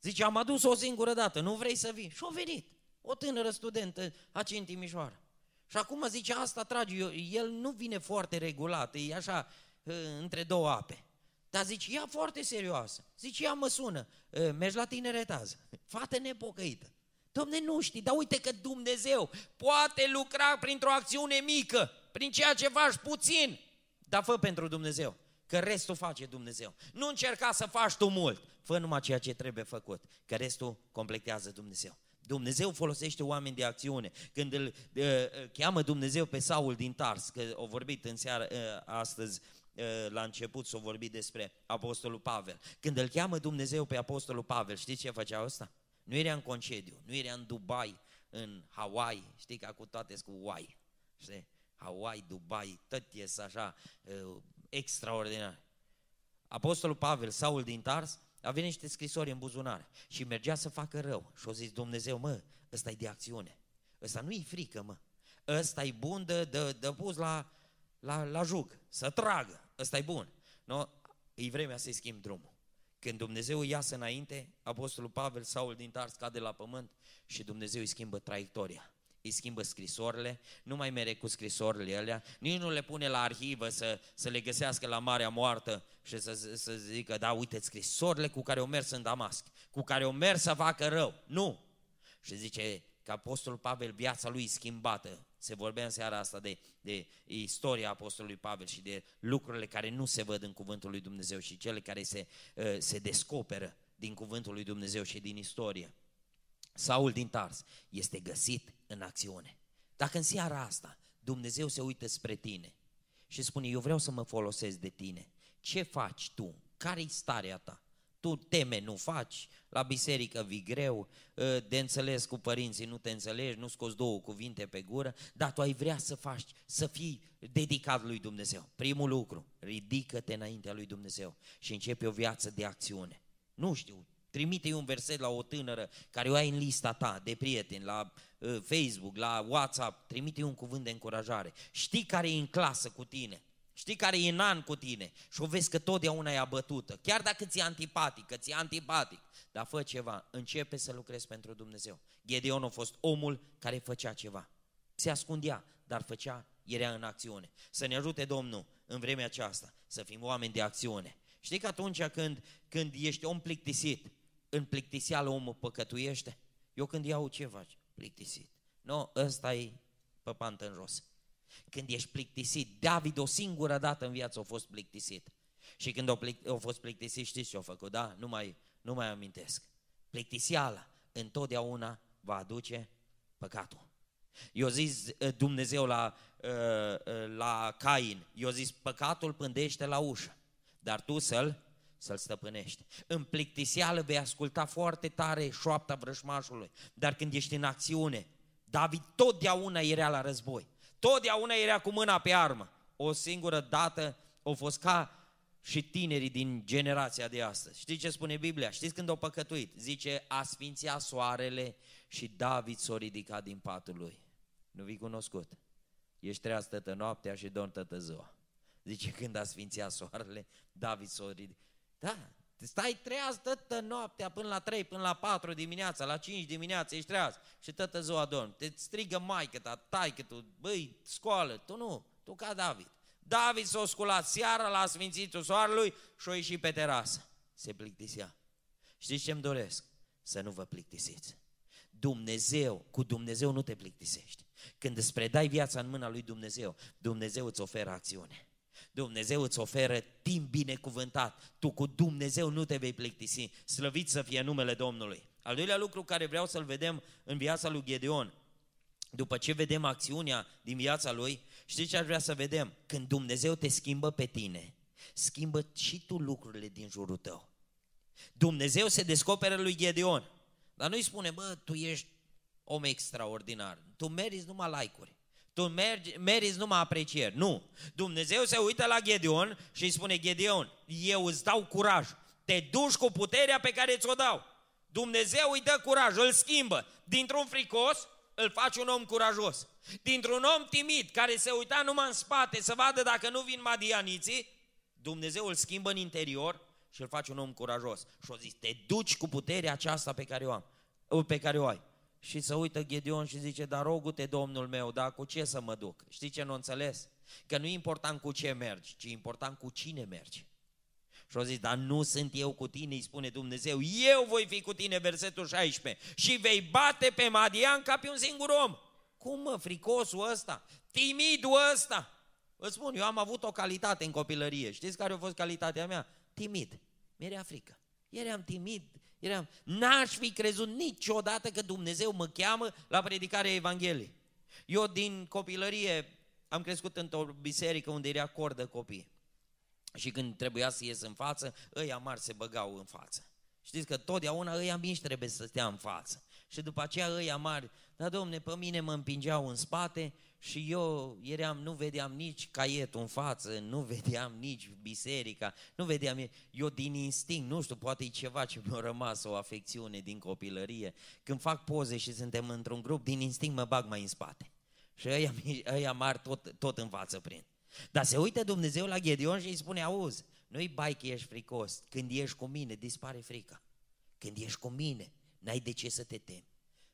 A: Zice, am adus o singură dată, nu vrei să vii? Și-a venit. O tânără studentă, aici în Timișoara. Și acum zice, asta trage, eu, el nu vine foarte regulat, e așa, ă, între două ape. Dar zice, ea foarte serioasă. Zice, ea mă sună, ă, mergi la tineret azi. Fată nepocăită. Domne, nu știi, dar uite că Dumnezeu poate lucra printr-o acțiune mică prin ceea ce faci puțin, dar fă pentru Dumnezeu, că restul face Dumnezeu. Nu încerca să faci tu mult, fă numai ceea ce trebuie făcut, că restul completează Dumnezeu. Dumnezeu folosește oameni de acțiune. Când îl uh, cheamă Dumnezeu pe Saul din Tars, că au vorbit în seara uh, astăzi uh, la început s-a vorbit despre Apostolul Pavel. Când îl cheamă Dumnezeu pe Apostolul Pavel, știți ce făcea asta? Nu era în concediu, nu era în Dubai, în Hawaii, știi că cu toate cu Hawaii, știi? Hawaii, Dubai, tot ies așa uh, extraordinar. Apostolul Pavel, Saul din Tars, avea niște scrisori în buzunar și mergea să facă rău. Și au zis, Dumnezeu, mă, ăsta e de acțiune. Ăsta nu e frică, mă. Ăsta e bun de, de, de pus la, la, la jug, să tragă. Ăsta e bun. No? E vremea să-i schimb drumul. Când Dumnezeu iasă înainte, Apostolul Pavel, Saul din Tars, cade la pământ și Dumnezeu îi schimbă traiectoria îi schimbă scrisorile, nu mai mere cu scrisorile alea, nici nu le pune la arhivă să, să le găsească la Marea Moartă și să, să zică, da, uite, scrisorile cu care o mers în Damasc, cu care o mers să facă rău. Nu! Și zice că Apostolul Pavel, viața lui schimbată, se vorbea în seara asta de, de istoria Apostolului Pavel și de lucrurile care nu se văd în Cuvântul lui Dumnezeu și cele care se, uh, se descoperă din Cuvântul lui Dumnezeu și din istorie. Saul din Tars este găsit în acțiune. Dacă în seara asta Dumnezeu se uită spre tine și spune, eu vreau să mă folosesc de tine, ce faci tu? Care-i starea ta? Tu teme, nu faci, la biserică vii greu, ă, de înțeles cu părinții nu te înțelegi, nu scoți două cuvinte pe gură, dar tu ai vrea să faci, să fii dedicat lui Dumnezeu. Primul lucru, ridică-te înaintea lui Dumnezeu și începe o viață de acțiune. Nu știu, Trimite un verset la o tânără care o ai în lista ta de prieteni, la uh, Facebook, la WhatsApp, trimite un cuvânt de încurajare. Știi care e în clasă cu tine, știi care e în an cu tine și o vezi că totdeauna e abătută. Chiar dacă ți-e antipatic, că ți-e antipatic, dar fă ceva, începe să lucrezi pentru Dumnezeu. Gedeon a fost omul care făcea ceva. Se ascundea, dar făcea, era în acțiune. Să ne ajute Domnul în vremea aceasta să fim oameni de acțiune. Știi că atunci când, când ești om plictisit, în plictiseală omul păcătuiește? Eu când iau ce faci? Plictisit. Nu, no, ăsta e pe pantă în jos. Când ești plictisit, David o singură dată în viață a fost plictisit. Și când a, plic, a fost plictisit, știți ce a făcut, da? Nu mai, nu mai amintesc. Plictisiala întotdeauna va aduce păcatul. Eu zis uh, Dumnezeu la, uh, uh, la Cain, eu zis păcatul pândește la ușă, dar tu să-l să-l stăpânești. În plictisială vei asculta foarte tare șoapta vrășmașului, dar când ești în acțiune, David totdeauna era la război, totdeauna era cu mâna pe armă. O singură dată a fost ca și tinerii din generația de astăzi. Știți ce spune Biblia? Știți când au păcătuit? Zice, a sfinția soarele și David s-a ridicat din patul lui. Nu vi cunoscut. Ești treaz tătă noaptea și dorm tătă ziua. Zice, când a sfinția soarele, David s-a ridicat. Da, stai treaz tătă noaptea până la 3, până la 4 dimineața, la 5 dimineața ești treaz și tătă ziua dorm. Te strigă maică ta, taică tu, băi, scoală, tu nu, tu ca David. David s-a sculat seara la sfințitul soarelui și a ieșit pe terasă. Se plictisea. Știți ce-mi doresc? Să nu vă plictisiți. Dumnezeu, cu Dumnezeu nu te plictisești. Când îți predai viața în mâna lui Dumnezeu, Dumnezeu îți oferă acțiune. Dumnezeu îți oferă timp binecuvântat. Tu cu Dumnezeu nu te vei plictisi. Slăvit să fie numele Domnului. Al doilea lucru care vreau să-l vedem în viața lui Gedeon, după ce vedem acțiunea din viața lui, știți ce aș vrea să vedem? Când Dumnezeu te schimbă pe tine, schimbă și tu lucrurile din jurul tău. Dumnezeu se descoperă lui Gedeon, dar nu-i spune, bă, tu ești om extraordinar, tu meriți numai like-uri, tu mergi, meriți numai aprecieri. Nu. Dumnezeu se uită la Gedeon și îi spune, Gedeon, eu îți dau curaj, te duci cu puterea pe care ți-o dau. Dumnezeu îi dă curaj, îl schimbă dintr-un fricos îl faci un om curajos. Dintr-un om timid care se uita numai în spate să vadă dacă nu vin madianiții, Dumnezeu îl schimbă în interior și îl face un om curajos. Și o zis, te duci cu puterea aceasta pe care o am, pe care o ai. Și să uită Gedeon și zice, dar rogu-te, Domnul meu, dar cu ce să mă duc? Știi ce nu înțeles? Că nu e important cu ce mergi, ci e important cu cine mergi. Și au zis, dar nu sunt eu cu tine, îi spune Dumnezeu, eu voi fi cu tine, versetul 16, și vei bate pe Madian ca pe un singur om. Cum mă, fricosul ăsta, timidul ăsta? Vă spun, eu am avut o calitate în copilărie. Știți care a fost calitatea mea? Timid. Mi-era frică. Eram timid, eram... N-aș fi crezut niciodată că Dumnezeu mă cheamă la predicarea Evangheliei. Eu din copilărie am crescut într-o biserică unde era cordă copii. Și când trebuia să ies în față, ăia mari se băgau în față. Știți că totdeauna ăia mici trebuie să stea în față. Și după aceea ăia mari, dar domne, pe mine mă împingeau în spate și eu eram, nu vedeam nici caietul în față, nu vedeam nici biserica, nu vedeam, eu din instinct, nu știu, poate e ceva ce mi-a rămas, o afecțiune din copilărie. Când fac poze și suntem într-un grup, din instinct mă bag mai în spate. Și ăia, ăia mari tot, tot în față prind. Dar se uită Dumnezeu la Gedeon și îi spune, auzi, nu-i bai că ești fricos, când ești cu mine, dispare frica. Când ești cu mine, n-ai de ce să te temi.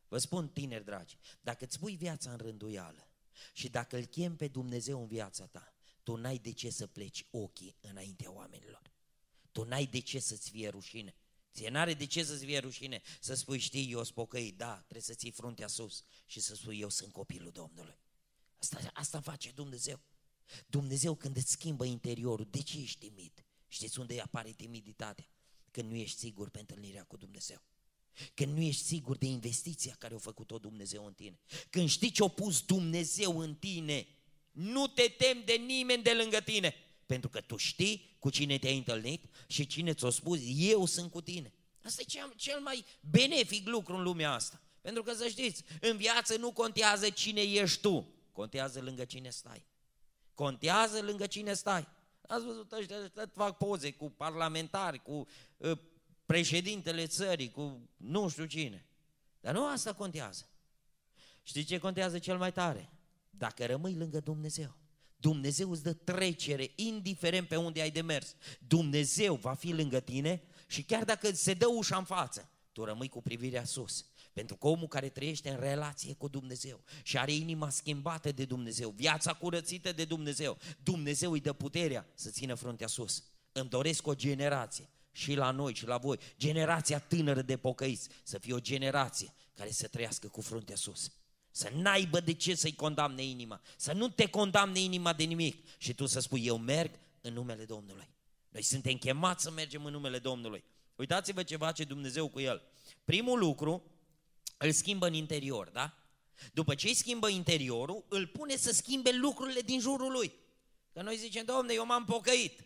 A: Vă spun, tineri dragi, dacă îți pui viața în rânduială și dacă îl chem pe Dumnezeu în viața ta, tu n-ai de ce să pleci ochii înaintea oamenilor. Tu n-ai de ce să-ți fie rușine. Ție n-are de ce să-ți fie rușine să spui, știi, eu spocăi, da, trebuie să ții fruntea sus și să spui, eu sunt copilul Domnului. Asta, asta face Dumnezeu. Dumnezeu când îți schimbă interiorul, de ce ești timid? Știți unde apare timiditatea? Când nu ești sigur pe întâlnirea cu Dumnezeu. Când nu ești sigur de investiția care a făcut-o Dumnezeu în tine. Când știi ce a pus Dumnezeu în tine, nu te temi de nimeni de lângă tine. Pentru că tu știi cu cine te-ai întâlnit și cine ți-a spus, eu sunt cu tine. Asta e cel mai benefic lucru în lumea asta. Pentru că să știți, în viață nu contează cine ești tu, contează lângă cine stai. Contează lângă cine stai. Ați văzut ăștia, ăștia fac poze cu parlamentari, cu uh, președintele țării, cu nu știu cine. Dar nu asta contează. Știi ce contează cel mai tare? Dacă rămâi lângă Dumnezeu. Dumnezeu îți dă trecere, indiferent pe unde ai de mers. Dumnezeu va fi lângă tine și chiar dacă se dă ușa în față, tu rămâi cu privirea sus. Pentru că omul care trăiește în relație cu Dumnezeu și are inima schimbată de Dumnezeu, viața curățită de Dumnezeu, Dumnezeu îi dă puterea să țină fruntea sus. Îmi doresc o generație și la noi și la voi, generația tânără de pocăiți, să fie o generație care să trăiască cu fruntea sus. Să n-aibă de ce să-i condamne inima, să nu te condamne inima de nimic și tu să spui, eu merg în numele Domnului. Noi suntem chemați să mergem în numele Domnului. Uitați-vă ce face Dumnezeu cu el. Primul lucru, îl schimbă în interior, da? După ce îi schimbă interiorul, îl pune să schimbe lucrurile din jurul lui. Că noi zicem, domne, eu m-am pocăit.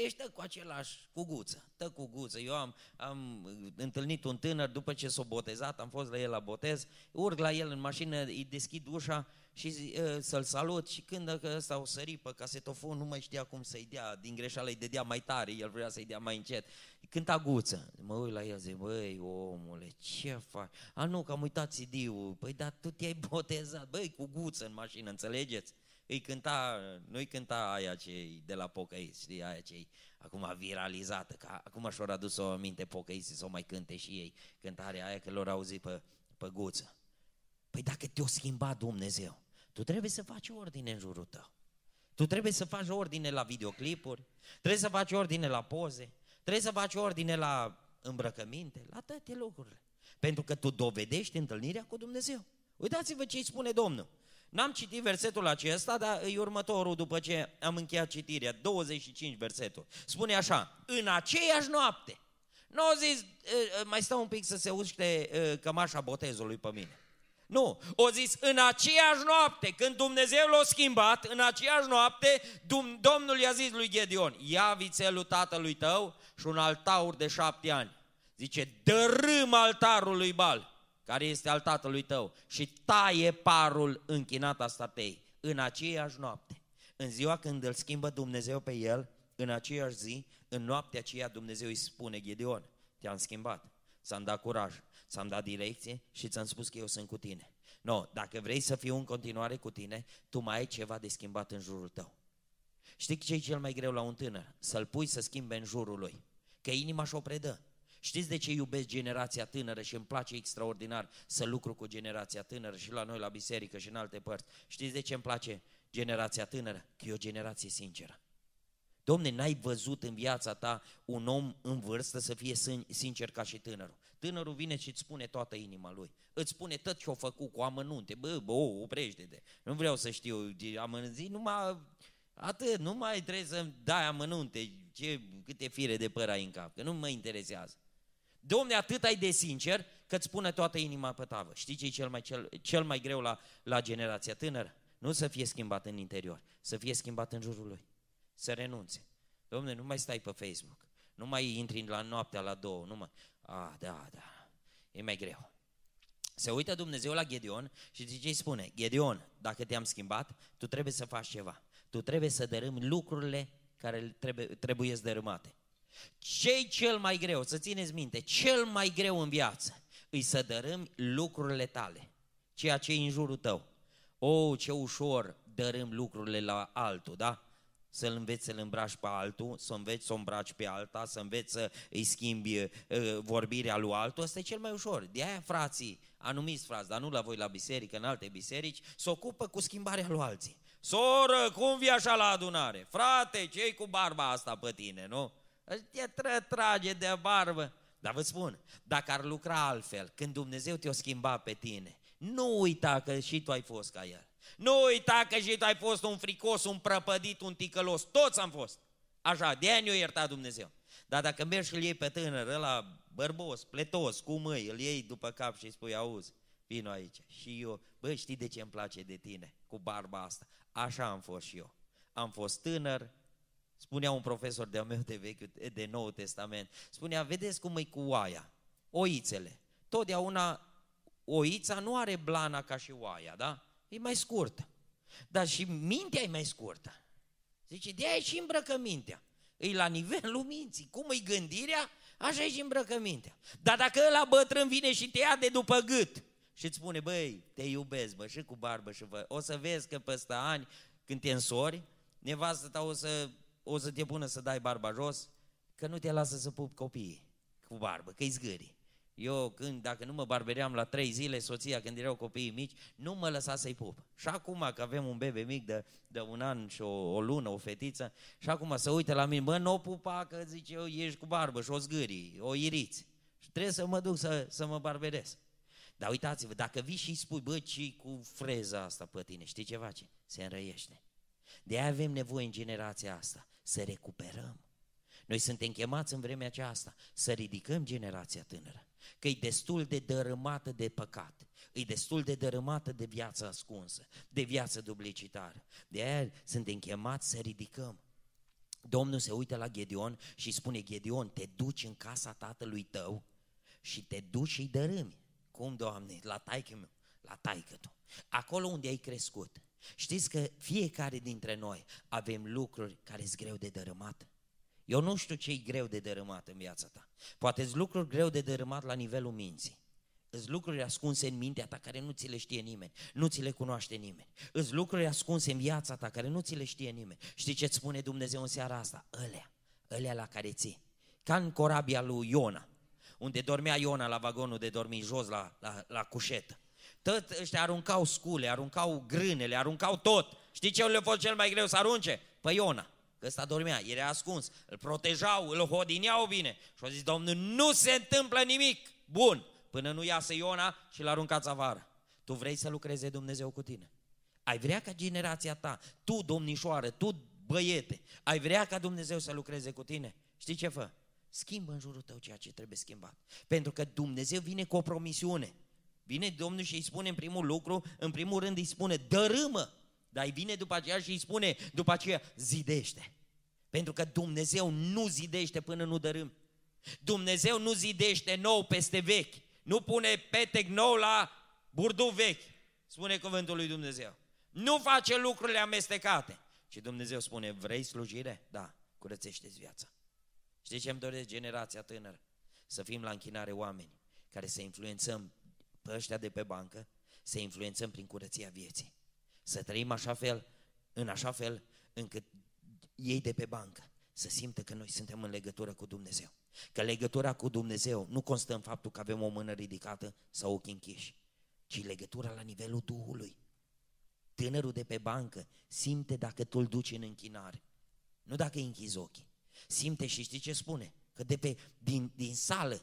A: Deci tă cu același, cu guță, tă cu guță. Eu am, am întâlnit un tânăr, după ce s-a botezat, am fost la el la botez, urc la el în mașină, îi deschid ușa și uh, să-l salut și când ăsta o sări pe casetofon, nu mai știa cum să-i dea, din greșeală îi dădea mai tare, el vrea să-i dea mai încet. Cânta guță. Mă uit la el, zic, băi, omule, ce faci? A, nu, că am uitat CD-ul. Păi, dar tu te-ai botezat, băi, cu guță în mașină, înțelegeți? Îi cânta, nu-i cânta aia ce de la pocăiți, știi, aia ce acum viralizată, că acum și-au adus-o aminte pocăiții să o mai cânte și ei, cântarea aia că lor auzit pe, pe guță. Păi dacă te-o schimba Dumnezeu, tu trebuie să faci ordine în jurul tău. Tu trebuie să faci ordine la videoclipuri, trebuie să faci ordine la poze, trebuie să faci ordine la îmbrăcăminte, la toate lucrurile. Pentru că tu dovedești întâlnirea cu Dumnezeu. Uitați-vă ce îi spune Domnul. N-am citit versetul acesta, dar e următorul după ce am încheiat citirea, 25 versetul. Spune așa, în aceeași noapte. Nu au zis, mai stau un pic să se uște cămașa botezului pe mine. Nu, o zis în aceeași noapte, când Dumnezeu l-a schimbat, în aceeași noapte, Domnul i-a zis lui Gedeon, ia vițelul tatălui tău și un altaur de șapte ani. Zice, dărâm altarul lui Bal care este al tatălui tău, și taie parul închinat a statei în aceeași noapte. În ziua când îl schimbă Dumnezeu pe el, în aceeași zi, în noaptea aceea Dumnezeu îi spune, Gedeon, te-am schimbat, ți-am dat curaj, ți-am dat direcție și ți-am spus că eu sunt cu tine. No, dacă vrei să fiu în continuare cu tine, tu mai ai ceva de schimbat în jurul tău. Știi ce e cel mai greu la un tânăr? Să-l pui să schimbe în jurul lui. Că inima și-o predă. Știți de ce iubesc generația tânără și îmi place extraordinar să lucru cu generația tânără și la noi la biserică și în alte părți? Știți de ce îmi place generația tânără? Că e o generație sinceră. Domne, n-ai văzut în viața ta un om în vârstă să fie sincer ca și tânărul. Tânărul vine și îți spune toată inima lui. Îți spune tot ce-a făcut cu amănunte. Bă, bă, oprește-te. Nu vreau să știu amănunte. Numai atât, nu mai trebuie să dai amănunte. Ce, câte fire de păr ai în cap. Că nu mă interesează. Domne, atât ai de sincer că îți pune toată inima pe tavă. Știi ce e cel mai, cel, cel mai greu la, la generația tânără? Nu să fie schimbat în interior, să fie schimbat în jurul lui. Să renunțe. Domne, nu mai stai pe Facebook. Nu mai intri la noaptea la două. Nu mai... Ah, da, da. E mai greu. Se uită Dumnezeu la Gedeon și zice, îi spune, Gedeon, dacă te-am schimbat, tu trebuie să faci ceva. Tu trebuie să dărâmi lucrurile care trebuie, trebuie dărâmate ce cel mai greu? Să țineți minte, cel mai greu în viață îi să dărâmi lucrurile tale, ceea ce e în jurul tău. O, oh, ce ușor dărâm lucrurile la altul, da? Să-l înveți să-l îmbraci pe altul, să înveți să o îmbraci pe alta, să înveți să îi schimbi uh, vorbirea lui altul, asta e cel mai ușor. De aia frații, anumiți frați, dar nu la voi la biserică, în alte biserici, se ocupă cu schimbarea lui alții. Soră, cum vii așa la adunare? Frate, ce cu barba asta pe tine, nu? Te trage de barbă. Dar vă spun, dacă ar lucra altfel, când Dumnezeu te-o schimba pe tine, nu uita că și tu ai fost ca El. Nu uita că și tu ai fost un fricos, un prăpădit, un ticălos. Toți am fost. Așa, de ani o ierta Dumnezeu. Dar dacă mergi și îl iei pe tânăr, ăla bărbos, pletos, cu mâini, îl iei după cap și îi spui, auzi, vino aici. Și eu, bă, știi de ce îmi place de tine, cu barba asta? Așa am fost și eu. Am fost tânăr, Spunea un profesor de-a meu de vechi, de Nou Testament, spunea, vedeți cum e cu oaia, oițele. Totdeauna oița nu are blana ca și oaia, da? E mai scurtă. Dar și mintea e mai scurtă. Zice, de aia e și îmbrăcămintea. E la nivelul minții. Cum e gândirea, așa e și îmbrăcămintea. Dar dacă ăla bătrân vine și te ia de după gât și îți spune, băi, te iubesc, bă, și cu barbă și vă, o să vezi că peste ani, când te însori, nevastă ta o să o să te pună să dai barba jos, că nu te lasă să pup copiii cu barbă, că-i zgâri. Eu, când, dacă nu mă barbeream la trei zile, soția, când erau copiii mici, nu mă lăsa să-i pup. Și acum, că avem un bebe mic de, de un an și o, o lună, o fetiță, și acum să uite la mine, bă, nu o pupa, că zice eu, ești cu barbă și o zgâri, o iriți. Și trebuie să mă duc să, să mă barberez. Dar uitați-vă, dacă vii și spui, bă, ce cu freza asta pe tine, știi ce face? Se înrăiește. De aia avem nevoie în generația asta să recuperăm. Noi suntem chemați în vremea aceasta să ridicăm generația tânără, că e destul de dărâmată de păcat, e destul de dărâmată de viață ascunsă, de viață duplicitară. De aia suntem chemați să ridicăm. Domnul se uită la Gedeon și spune, Gedeon, te duci în casa tatălui tău și te duci și-i dărâmi. Cum, Doamne? La taică meu, la taică tu. Acolo unde ai crescut. Știți că fiecare dintre noi avem lucruri care sunt greu de dărâmat. Eu nu știu ce e greu de dărâmat în viața ta. Poate sunt lucruri greu de dărâmat la nivelul minții. Îți lucruri ascunse în mintea ta care nu ți le știe nimeni, nu ți le cunoaște nimeni. Îți lucruri ascunse în viața ta care nu ți le știe nimeni. Știi ce îți spune Dumnezeu în seara asta? Ălea, ălea la care ții. Ca în corabia lui Iona, unde dormea Iona la vagonul de dormi jos la, la, la cușetă. Tot ăștia aruncau scule, aruncau grânele, aruncau tot. Știi ce le-a fost cel mai greu să arunce? Pe Iona. Că ăsta dormea, era ascuns, îl protejau, îl hodineau bine. Și au zis, Domnul, nu se întâmplă nimic bun până nu iasă Iona și l aruncați afară. Tu vrei să lucreze Dumnezeu cu tine? Ai vrea ca generația ta, tu domnișoară, tu băiete, ai vrea ca Dumnezeu să lucreze cu tine? Știi ce fă? Schimbă în jurul tău ceea ce trebuie schimbat. Pentru că Dumnezeu vine cu o promisiune. Vine Domnul și îi spune în primul lucru, în primul rând îi spune, dărâmă, dar îi vine după aceea și îi spune, după aceea, zidește. Pentru că Dumnezeu nu zidește până nu dărâm. Dumnezeu nu zidește nou peste vechi. Nu pune petec nou la burdu vechi, spune cuvântul lui Dumnezeu. Nu face lucrurile amestecate. Și Dumnezeu spune, vrei slujire? Da, curățește-ți viața. Știi ce îmi doresc generația tânără? Să fim la închinare oameni care să influențăm pe ăștia de pe bancă, să influențăm prin curăția vieții. Să trăim așa fel, în așa fel încât ei de pe bancă să simtă că noi suntem în legătură cu Dumnezeu. Că legătura cu Dumnezeu nu constă în faptul că avem o mână ridicată sau ochii închiși, ci legătura la nivelul Duhului. Tânărul de pe bancă simte dacă tu îl duci în închinare, nu dacă îi închizi ochii. Simte și știi ce spune? Că de pe, din, din sală,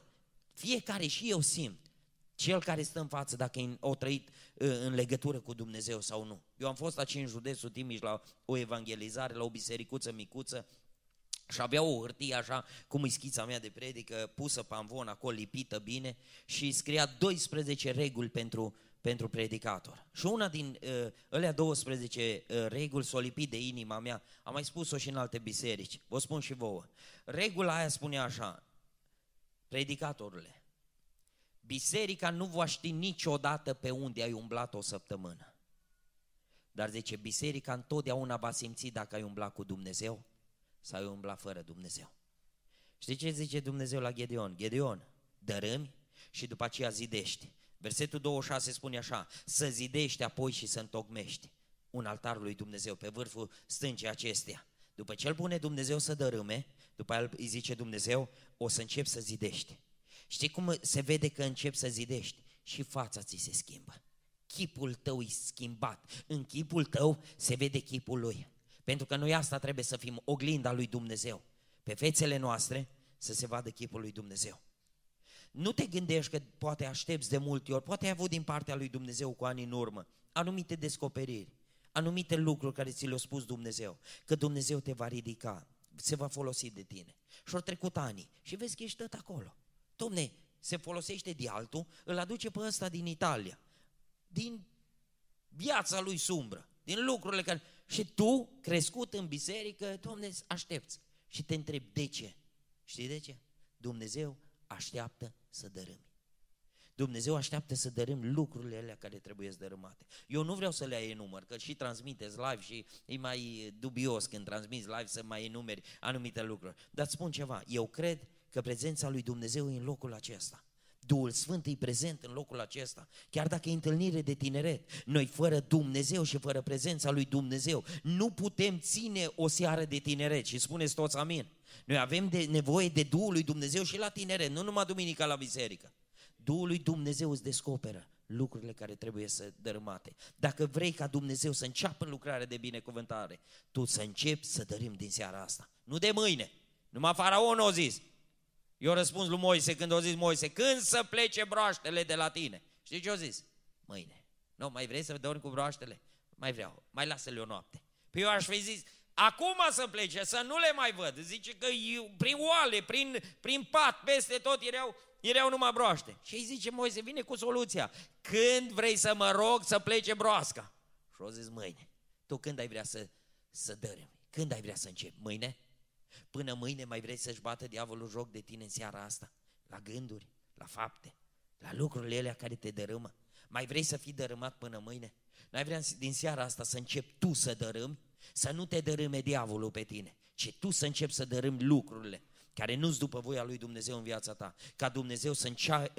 A: fiecare și eu simt, cel care stă în față, dacă o trăit ă, în legătură cu Dumnezeu sau nu. Eu am fost aici în județul Timiș la o evangelizare, la o bisericuță micuță și avea o hârtie așa, cum e schița mea de predică, pusă pe amvon acolo, lipită bine și scria 12 reguli pentru, pentru predicator. Și una din uh, alea 12 uh, reguli s-o lipit de inima mea, am mai spus-o și în alte biserici, vă spun și vouă. Regula aia spune așa, predicatorule, biserica nu va ști niciodată pe unde ai umblat o săptămână. Dar zice, biserica întotdeauna va simți dacă ai umblat cu Dumnezeu sau ai umblat fără Dumnezeu. Știi ce zice Dumnezeu la Gedeon? Gedeon, dărâmi și după aceea zidești. Versetul 26 spune așa, să zidești apoi și să întocmești un altar lui Dumnezeu pe vârful stâncii acestea. După ce îl pune Dumnezeu să dărâme, după el îi zice Dumnezeu, o să încep să zidești. Știi cum se vede că încep să zidești? Și fața ți se schimbă. Chipul tău e schimbat. În chipul tău se vede chipul lui. Pentru că noi asta trebuie să fim oglinda lui Dumnezeu. Pe fețele noastre să se vadă chipul lui Dumnezeu. Nu te gândești că poate aștepți de multe ori, poate ai avut din partea lui Dumnezeu cu ani în urmă, anumite descoperiri, anumite lucruri care ți le-a spus Dumnezeu, că Dumnezeu te va ridica, se va folosi de tine. Și au trecut ani și vezi că ești tot acolo. Domne, se folosește de altul, îl aduce pe ăsta din Italia, din viața lui sumbră, din lucrurile care... Și tu, crescut în biserică, Doamne, aștepți. Și te întrebi, de ce? Știi de ce? Dumnezeu așteaptă să dărâmi. Dumnezeu așteaptă să dărâm lucrurile alea care trebuie dărâmate. Eu nu vreau să le enumăr, că și transmiteți live și e mai dubios când transmiți live să mai enumeri anumite lucruri. Dar spun ceva, eu cred că prezența lui Dumnezeu e în locul acesta. Duhul Sfânt e prezent în locul acesta, chiar dacă e întâlnire de tineret. Noi fără Dumnezeu și fără prezența lui Dumnezeu nu putem ține o seară de tineret și spuneți toți amin. Noi avem de nevoie de Duhul lui Dumnezeu și la tineret, nu numai duminica la biserică. Duhul lui Dumnezeu îți descoperă lucrurile care trebuie să dărâmate. Dacă vrei ca Dumnezeu să înceapă lucrarea de binecuvântare, tu să începi să dărim din seara asta. Nu de mâine. Numai faraon a zis, eu răspuns lui Moise când a zis Moise, când să plece broaștele de la tine? Știi ce a zis? Mâine. Nu, mai vrei să dormi cu broaștele? Mai vreau, mai lasă-le o noapte. Păi eu aș fi zis, acum să plece, să nu le mai văd. Zice că prin oale, prin, prin pat, peste tot erau, erau numai broaște. Și îi zice Moise, vine cu soluția. Când vrei să mă rog să plece broasca? Și o zis mâine. Tu când ai vrea să, să dărâmi? Când ai vrea să începi? Mâine? Până mâine mai vrei să-și bată diavolul joc de tine în seara asta? La gânduri, la fapte, la lucrurile alea care te dărâmă? Mai vrei să fii dărâmat până mâine? N-ai vrea din seara asta să începi tu să dărâmi? Să nu te dărâme diavolul pe tine, ci tu să începi să dărâmi lucrurile care nu-s după voia lui Dumnezeu în viața ta, ca Dumnezeu să, încea,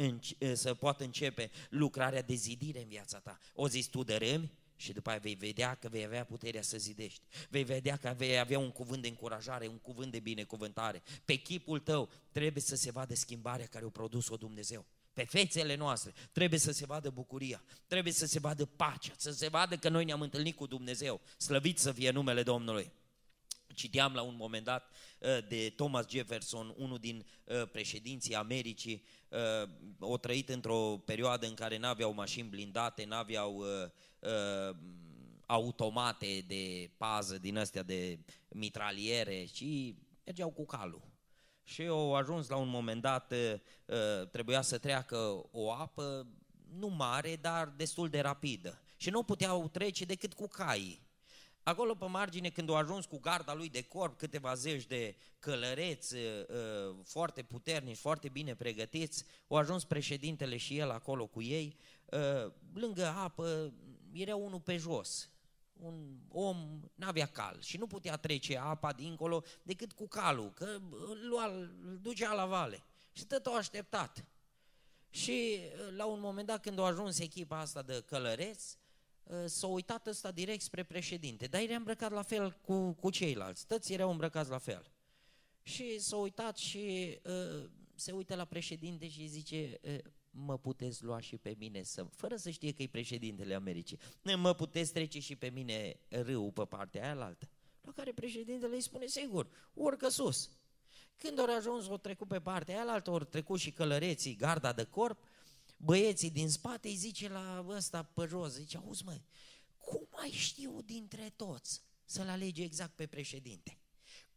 A: să poată începe lucrarea de zidire în viața ta. O zis tu dărâmi, și după aia vei vedea că vei avea puterea să zidești. Vei vedea că vei avea un cuvânt de încurajare, un cuvânt de binecuvântare. Pe chipul tău trebuie să se vadă schimbarea care o produs-o Dumnezeu. Pe fețele noastre trebuie să se vadă bucuria, trebuie să se vadă pacea, să se vadă că noi ne-am întâlnit cu Dumnezeu. Slăvit să fie numele Domnului. Citeam la un moment dat uh, de Thomas Jefferson, unul din uh, președinții Americii, uh, o trăit într-o perioadă în care n-aveau mașini blindate, n-aveau automate de pază din astea de mitraliere și mergeau cu calul. Și au ajuns la un moment dat, trebuia să treacă o apă, nu mare, dar destul de rapidă. Și nu puteau trece decât cu caii. Acolo pe margine, când au ajuns cu garda lui de corp, câteva zeci de călăreți uh, uh, foarte puternici, foarte bine pregătiți, au ajuns președintele și el acolo cu ei, uh, lângă apă era unul pe jos, un om n-avea cal și nu putea trece apa dincolo decât cu calul, că îl, lua, îl ducea la vale. Și tot au așteptat. Și la un moment dat când a ajuns echipa asta de călăreți, Uh, s-a uitat ăsta direct spre președinte, dar era îmbrăcat la fel cu, cu ceilalți, toți erau îmbrăcați la fel. Și s-a uitat și uh, se uită la președinte și zice, uh, mă puteți lua și pe mine, să, fără să știe că e președintele Americii, mă puteți trece și pe mine râul pe partea aia altă. La care președintele îi spune, sigur, urcă sus. Când ori ajuns, o trecut pe partea aia altă, ori trecut și călăreții, garda de corp, băieții din spate îi zice la ăsta pe jos, zice, auzi mă, cum mai știu dintre toți să-l alege exact pe președinte?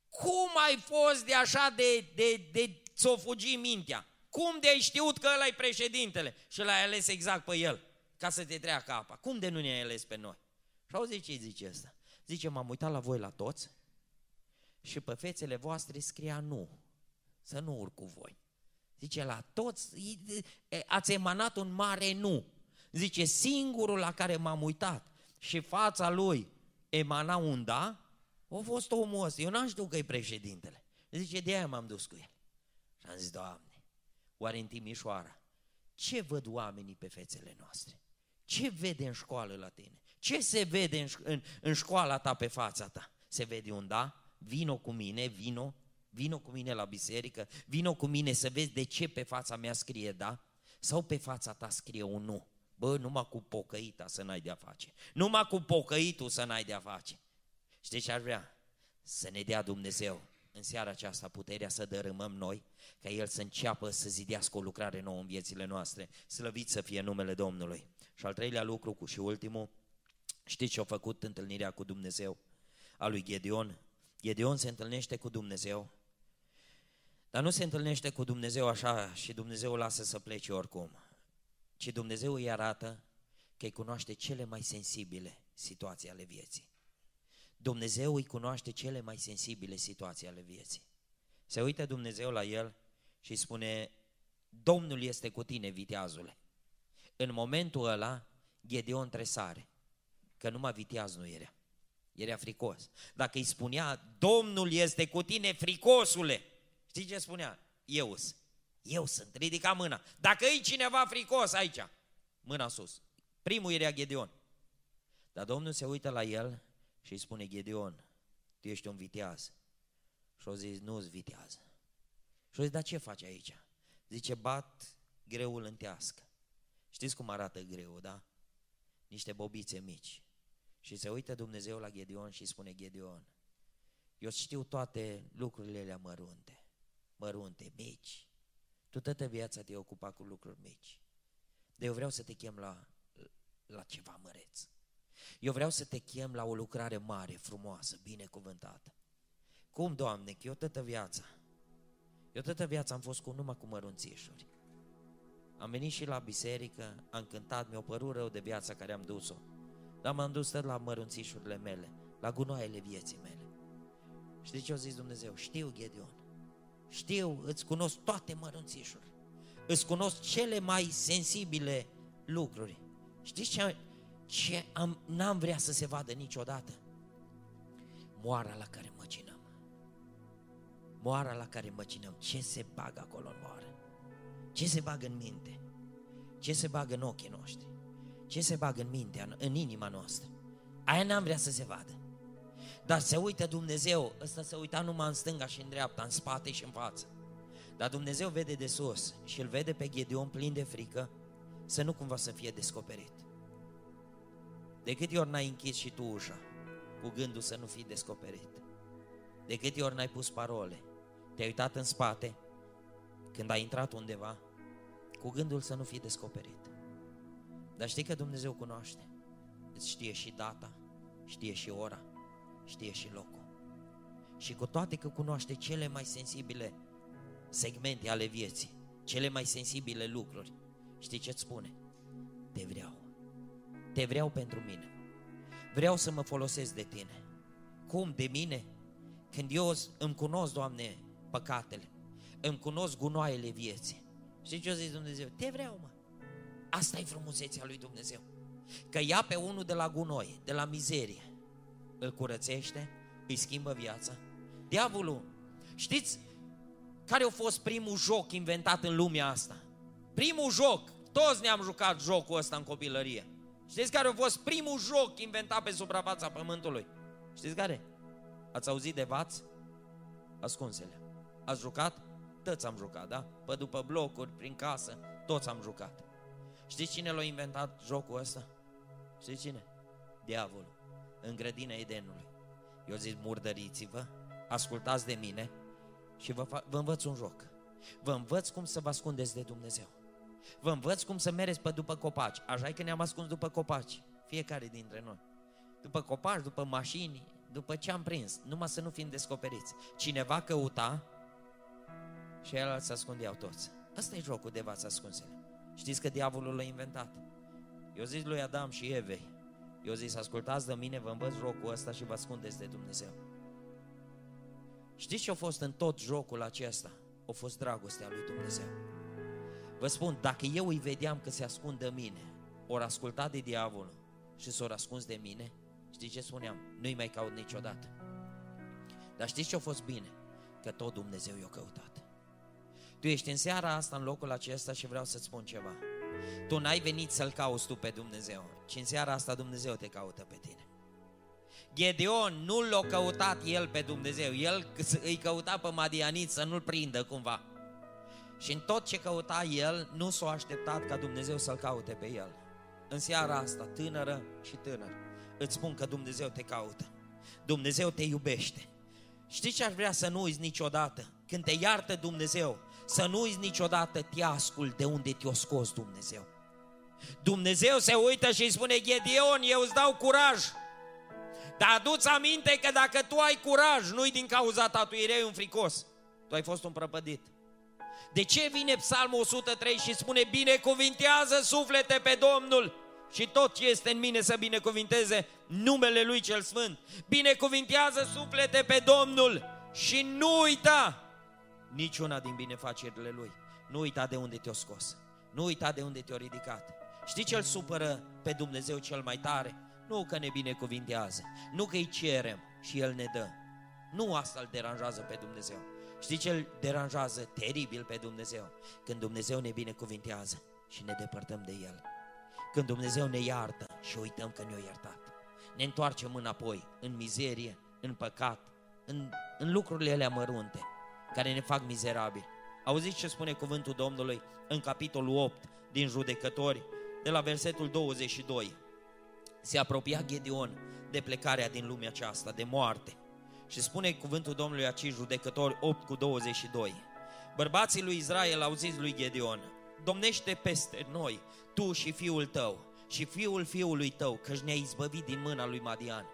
A: Cum ai fost de așa de, de, de ți-o fugi mintea? Cum de ai știut că ăla e președintele și l-ai ales exact pe el ca să te treacă apa? Cum de nu ne-ai ales pe noi? Și auzi ce zice asta? Zice, m-am uitat la voi la toți și pe fețele voastre scria nu, să nu urc cu voi. Zice, la toți ați emanat un mare nu. Zice, singurul la care m-am uitat și fața lui emana un da, a fost omul ăsta. Eu n-am știut că e președintele. Zice, de aia m-am dus cu el. Și am zis, Doamne, oare în Timișoara, ce văd oamenii pe fețele noastre? Ce vede în școală la tine? Ce se vede în, în, în școala ta pe fața ta? Se vede un da? Vino cu mine, vino, vino cu mine la biserică, vino cu mine să vezi de ce pe fața mea scrie da sau pe fața ta scrie un nu. Bă, numai cu pocăita să n-ai de-a face. Numai cu pocăitul să n-ai de-a face. Știi ce aș vrea? Să ne dea Dumnezeu în seara aceasta puterea să dărâmăm noi, ca El să înceapă să zidească o lucrare nouă în viețile noastre. Slăvit să fie numele Domnului. Și al treilea lucru cu și ultimul, știți ce a făcut întâlnirea cu Dumnezeu a lui Gedeon? Gedeon se întâlnește cu Dumnezeu dar nu se întâlnește cu Dumnezeu așa și Dumnezeu o lasă să plece oricum, ci Dumnezeu îi arată că îi cunoaște cele mai sensibile situații ale vieții. Dumnezeu îi cunoaște cele mai sensibile situații ale vieții. Se uită Dumnezeu la el și îi spune, Domnul este cu tine, viteazule. În momentul ăla, Gedeon tresare, că numai viteaz nu era. Era fricos. Dacă îi spunea, Domnul este cu tine, fricosule, Știi ce spunea? Eu Eu sunt. Ridica mâna. Dacă e cineva fricos aici, mâna sus. Primul era Gedeon. Dar Domnul se uită la el și îi spune, Gedeon, tu ești un viteaz. Și o zis, nu-ți vitează. Și o zis, dar ce faci aici? Zice, bat greul în tească. Știți cum arată greul, da? Niște bobițe mici. Și se uită Dumnezeu la Gedeon și spune, Gedeon, eu știu toate lucrurile alea mărunte mărunte, mici. Tu toată viața te-ai ocupat cu lucruri mici. Dar eu vreau să te chem la, la ceva măreț. Eu vreau să te chem la o lucrare mare, frumoasă, binecuvântată. Cum, Doamne, că eu toată viața, eu toată viața am fost cu numai cu mărunțișuri. Am venit și la biserică, am cântat, mi-a părut rău de viața care am dus-o. Dar m-am dus la mărunțișurile mele, la gunoaiele vieții mele. Știi ce a zis Dumnezeu? Știu, Gedeon. Știu, îți cunosc toate mărunțișurile. Îți cunosc cele mai sensibile lucruri. Știți ce, ce am, n-am vrea să se vadă niciodată? Moara la care măcinăm. Moara la care măcinăm. Ce se bagă acolo în moară? Ce se bagă în minte? Ce se bagă în ochii noștri? Ce se bagă în mintea, în inima noastră? Aia n-am vrea să se vadă. Dar se uită Dumnezeu, ăsta se uita numai în stânga și în dreapta, în spate și în față. Dar Dumnezeu vede de sus și îl vede pe Gedeon plin de frică să nu cumva să fie descoperit. De câte ori n-ai închis și tu ușa cu gândul să nu fii descoperit? De câte ori n-ai pus parole? Te-ai uitat în spate când ai intrat undeva cu gândul să nu fii descoperit. Dar știi că Dumnezeu cunoaște. Îți știe și data, știe și ora, știe și locul. Și cu toate că cunoaște cele mai sensibile segmente ale vieții, cele mai sensibile lucruri, știi ce-ți spune? Te vreau. Te vreau pentru mine. Vreau să mă folosesc de tine. Cum? De mine? Când eu îmi cunosc, Doamne, păcatele, îmi cunosc gunoaiele vieții. Știi ce a zis Dumnezeu? Te vreau, mă. Asta e frumusețea lui Dumnezeu. Că ia pe unul de la gunoi, de la mizerie, îl curățește, îi schimbă viața. Diavolul, știți care a fost primul joc inventat în lumea asta? Primul joc, toți ne-am jucat jocul ăsta în copilărie. Știți care a fost primul joc inventat pe suprafața pământului? Știți care? Ați auzit de vați? Ascunsele. Ați jucat? Toți am jucat, da? Pe după blocuri, prin casă, toți am jucat. Știți cine l-a inventat jocul ăsta? Știți cine? Diavolul. În grădina Edenului. Eu zic, murdăriți-vă, ascultați de mine și vă, fa- vă învăț un joc. Vă învăț cum să vă ascundeți de Dumnezeu. Vă învăț cum să mereți pe după copaci. Așa e că ne-am ascuns după copaci. Fiecare dintre noi. După copaci, după mașini, după ce am prins. Numai să nu fim descoperiți. Cineva căuta și el se ascundeau toți. Asta e jocul de vați ascunsele. Știți că diavolul l-a inventat. Eu zis lui Adam și Evei, eu zis, ascultați de mine, vă învăț jocul ăsta și vă ascundeți de Dumnezeu. Știți ce a fost în tot jocul acesta? A fost dragostea lui Dumnezeu. Vă spun, dacă eu îi vedeam că se ascund de mine, ori ascultat de diavolul și s-au ascuns de mine, știți ce spuneam? Nu-i mai caut niciodată. Dar știți ce a fost bine? Că tot Dumnezeu i-a căutat. Tu ești în seara asta, în locul acesta și vreau să-ți spun ceva. Tu n-ai venit să-L cauți tu pe Dumnezeu, ci în seara asta Dumnezeu te caută pe tine. Gedeon nu l-a căutat el pe Dumnezeu, el îi căuta pe Madianit să nu-l prindă cumva. Și în tot ce căuta el, nu s-a așteptat ca Dumnezeu să-l caute pe el. În seara asta, tânără și tânăr, îți spun că Dumnezeu te caută. Dumnezeu te iubește. Știi ce aș vrea să nu uiți niciodată? Când te iartă Dumnezeu, să nu uiți niciodată teascul de unde te-a scos Dumnezeu. Dumnezeu se uită și îi spune, Gedeon, eu îți dau curaj. Dar aduți aminte că dacă tu ai curaj, nu-i din cauza ta, tu erai un fricos. Tu ai fost un prăpădit. De ce vine Psalmul 103 și spune, binecuvintează suflete pe Domnul și tot ce este în mine să binecuvinteze numele Lui cel Sfânt. Binecuvintează suflete pe Domnul și nu uita niciuna din binefacerile Lui. Nu uita de unde te-a scos. Nu uita de unde te-a ridicat. Știi ce îl supără pe Dumnezeu cel mai tare? Nu că ne binecuvintează, nu că îi cerem și El ne dă. Nu asta îl deranjează pe Dumnezeu. Știi ce îl deranjează teribil pe Dumnezeu? Când Dumnezeu ne binecuvintează și ne depărtăm de El. Când Dumnezeu ne iartă și uităm că ne-a iertat. Ne întoarcem înapoi, în mizerie, în păcat, în, în lucrurile alea mărunte care ne fac mizerabili. Auziți ce spune cuvântul Domnului în capitolul 8 din Judecători, de la versetul 22. Se apropia Gedeon de plecarea din lumea aceasta, de moarte. Și spune cuvântul Domnului aici, Judecători 8 cu 22. Bărbații lui Israel au zis lui Gedeon, domnește peste noi, tu și fiul tău, și fiul fiului tău, căci ne-a izbăvit din mâna lui Madian.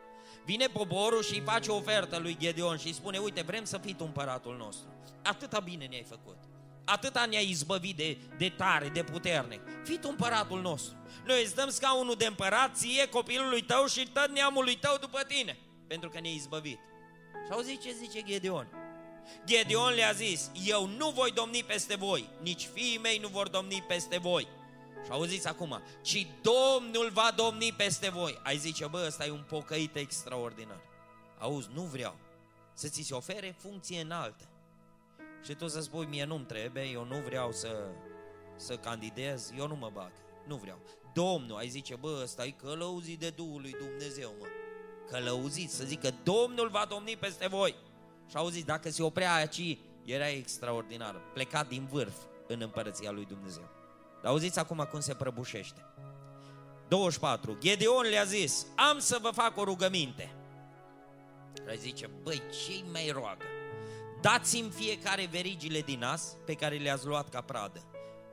A: Vine poporul și îi face o ofertă lui Gedeon și îi spune, uite, vrem să fii tu împăratul nostru. Atâta bine ne-ai făcut. Atâta ne-ai izbăvit de, de tare, de puternic. Fii tu împăratul nostru. Noi îți dăm scaunul de împărat, ție, copilului tău și tot neamului tău după tine. Pentru că ne-ai izbăvit. Și auzi ce zice Gedeon? Gedeon le-a zis, eu nu voi domni peste voi, nici fiii mei nu vor domni peste voi. Și auziți acum, ci Domnul va domni peste voi. Ai zice, bă, ăsta e un pocăit extraordinar. Auzi, nu vreau să ți se ofere funcție înaltă. Și tu să spui, mie nu-mi trebuie, eu nu vreau să, să candidez, eu nu mă bag, nu vreau. Domnul, ai zice, bă, ăsta e călăuzit de Duhul lui Dumnezeu, mă. Călăuzit, să zică, Domnul va domni peste voi. Și auziți, dacă se oprea aici, era extraordinar, plecat din vârf în împărăția lui Dumnezeu. Dar auziți acum cum se prăbușește. 24. Gedeon le-a zis, am să vă fac o rugăminte. Și zice, băi, ce mai roagă? Dați-mi fiecare verigile din nas pe care le-ați luat ca pradă.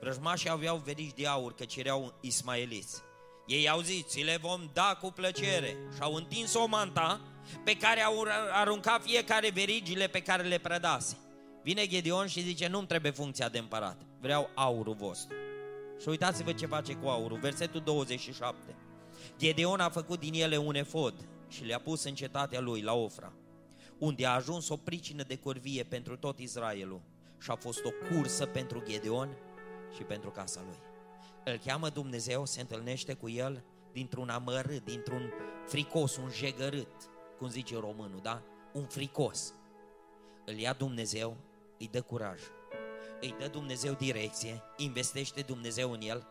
A: Vrăjmașii aveau verigi de aur, căci erau ismaeliți. Ei au zis, ți le vom da cu plăcere. Și au întins o manta pe care au aruncat fiecare verigile pe care le prădase. Vine Gedeon și zice, nu-mi trebuie funcția de împărat, vreau aurul vostru. Și uitați-vă ce face cu aurul, versetul 27. Gedeon a făcut din ele un efod și le-a pus în cetatea lui, la Ofra, unde a ajuns o pricină de corvie pentru tot Israelul și a fost o cursă pentru Gedeon și pentru casa lui. Îl cheamă Dumnezeu, se întâlnește cu el dintr-un amărât, dintr-un fricos, un jegărât, cum zice românul, da? Un fricos. Îl ia Dumnezeu, îi dă curaj îi dă Dumnezeu direcție, investește Dumnezeu în el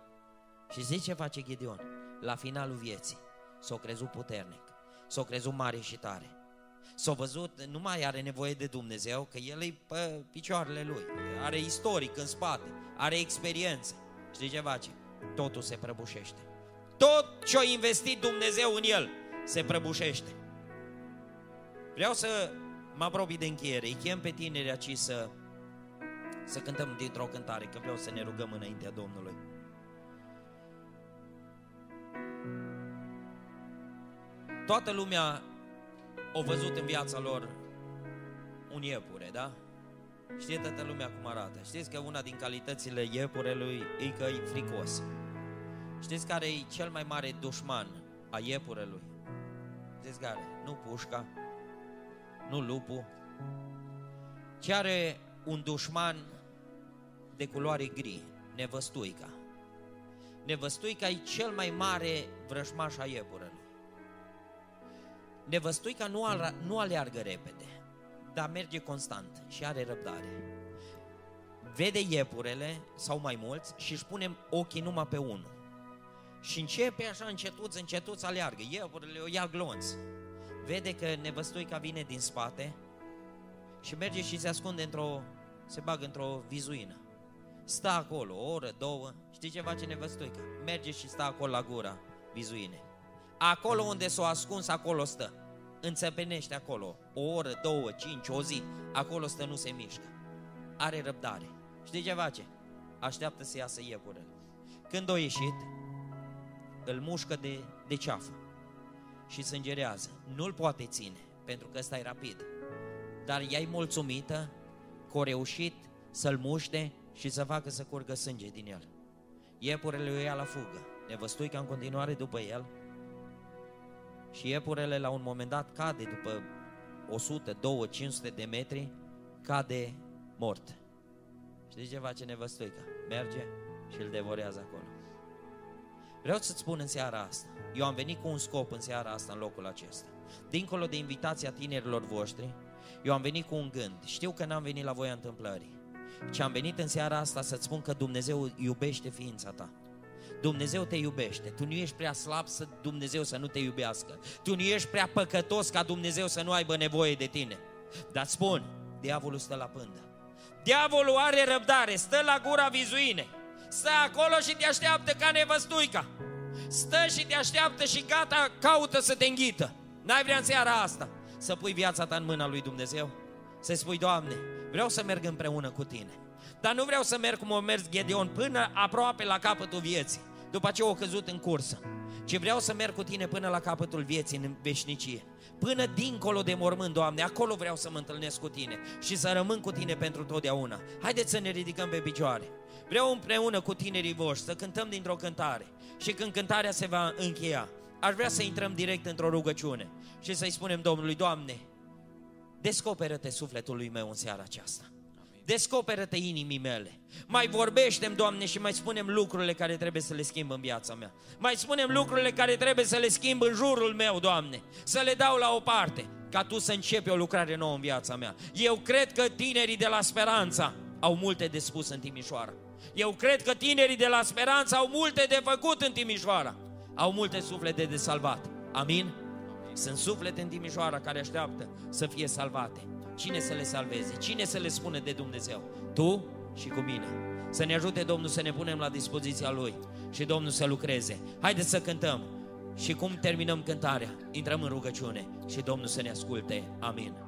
A: și zice ce face Gideon. La finalul vieții s-a crezut puternic, s-a crezut mare și tare. S-a văzut, nu mai are nevoie de Dumnezeu, că el e pe picioarele lui, are istoric în spate, are experiență. Știi ce face? Totul se prăbușește. Tot ce a investit Dumnezeu în el se prăbușește. Vreau să mă apropii de încheiere. Îi chem pe tinerii aici să să cântăm dintr-o cântare, că vreau să ne rugăm înaintea Domnului. Toată lumea a văzut în viața lor un iepure, da? Știe toată lumea cum arată. Știți că una din calitățile iepurelui e că e fricos. Știți care e cel mai mare dușman a iepurelui? Știți care? Nu pușca, nu lupul, ci are un dușman de culoare gri, nevăstuica. Nevăstuica e cel mai mare vrășmaș a iepurelui. Nevăstuica nu, al, nu aleargă repede, dar merge constant și are răbdare. Vede iepurele, sau mai mulți, și își pune ochii numai pe unul. Și începe așa încetuț, încetuț aleargă. Iepurele o ia glonț. Vede că nevăstuica vine din spate și merge și se ascunde într-o, se bagă într-o vizuină. Stă acolo o oră, două, știi ce face nevăstuica? Merge și stă acolo la gura vizuine. Acolo unde s-o ascuns, acolo stă. Înțepenește acolo, o oră, două, cinci, o zi, acolo stă, nu se mișcă. Are răbdare. Știi ce face? Așteaptă să iasă iepurele. Când o ieșit, îl mușcă de, de ceafă și sângerează. Nu-l poate ține, pentru că ăsta e rapid. Dar ea e mulțumită că a reușit să-l muște și să facă să curgă sânge din el. Iepurele o ia la fugă, nevăstuica în continuare după el și iepurele la un moment dat cade după 100, 200, 500 de metri, cade mort. Știți ce face nevăstuica? Merge și îl devorează acolo. Vreau să-ți spun în seara asta, eu am venit cu un scop în seara asta, în locul acesta. Dincolo de invitația tinerilor voștri, eu am venit cu un gând. Știu că n-am venit la voia întâmplării. Și am venit în seara asta să-ți spun că Dumnezeu iubește ființa ta. Dumnezeu te iubește. Tu nu ești prea slab să Dumnezeu să nu te iubească. Tu nu ești prea păcătos ca Dumnezeu să nu aibă nevoie de tine. Dar spun, diavolul stă la pândă. Diavolul are răbdare, stă la gura vizuine. Stă acolo și te așteaptă ca nevăstuica. Stă și te așteaptă și gata, caută să te înghită. N-ai vrea în seara asta să pui viața ta în mâna lui Dumnezeu? Să spui, Doamne, Vreau să merg împreună cu tine. Dar nu vreau să merg cum a mers Gedeon până aproape la capătul vieții. după ce au căzut în cursă. Ce vreau să merg cu tine până la capătul vieții în veșnicie. Până dincolo de mormânt, Doamne, acolo vreau să mă întâlnesc cu tine și să rămân cu tine pentru totdeauna. Haideți să ne ridicăm pe picioare. Vreau împreună cu tinerii voștri să cântăm dintr-o cântare și când cântarea se va încheia, aș vrea să intrăm direct într-o rugăciune și să-i spunem Domnului, Doamne, descoperă-te sufletului meu în seara aceasta. Descoperă-te inimii mele. Mai vorbește Doamne, și mai spunem lucrurile care trebuie să le schimb în viața mea. Mai spunem lucrurile care trebuie să le schimb în jurul meu, Doamne. Să le dau la o parte, ca Tu să începi o lucrare nouă în viața mea. Eu cred că tinerii de la Speranța au multe de spus în Timișoara. Eu cred că tinerii de la Speranța au multe de făcut în Timișoara. Au multe suflete de salvat. Amin? Sunt suflete în Timișoara care așteaptă să fie salvate. Cine să le salveze? Cine să le spună de Dumnezeu? Tu și cu mine. Să ne ajute Domnul să ne punem la dispoziția Lui și Domnul să lucreze. Haideți să cântăm și cum terminăm cântarea, intrăm în rugăciune și Domnul să ne asculte. Amin.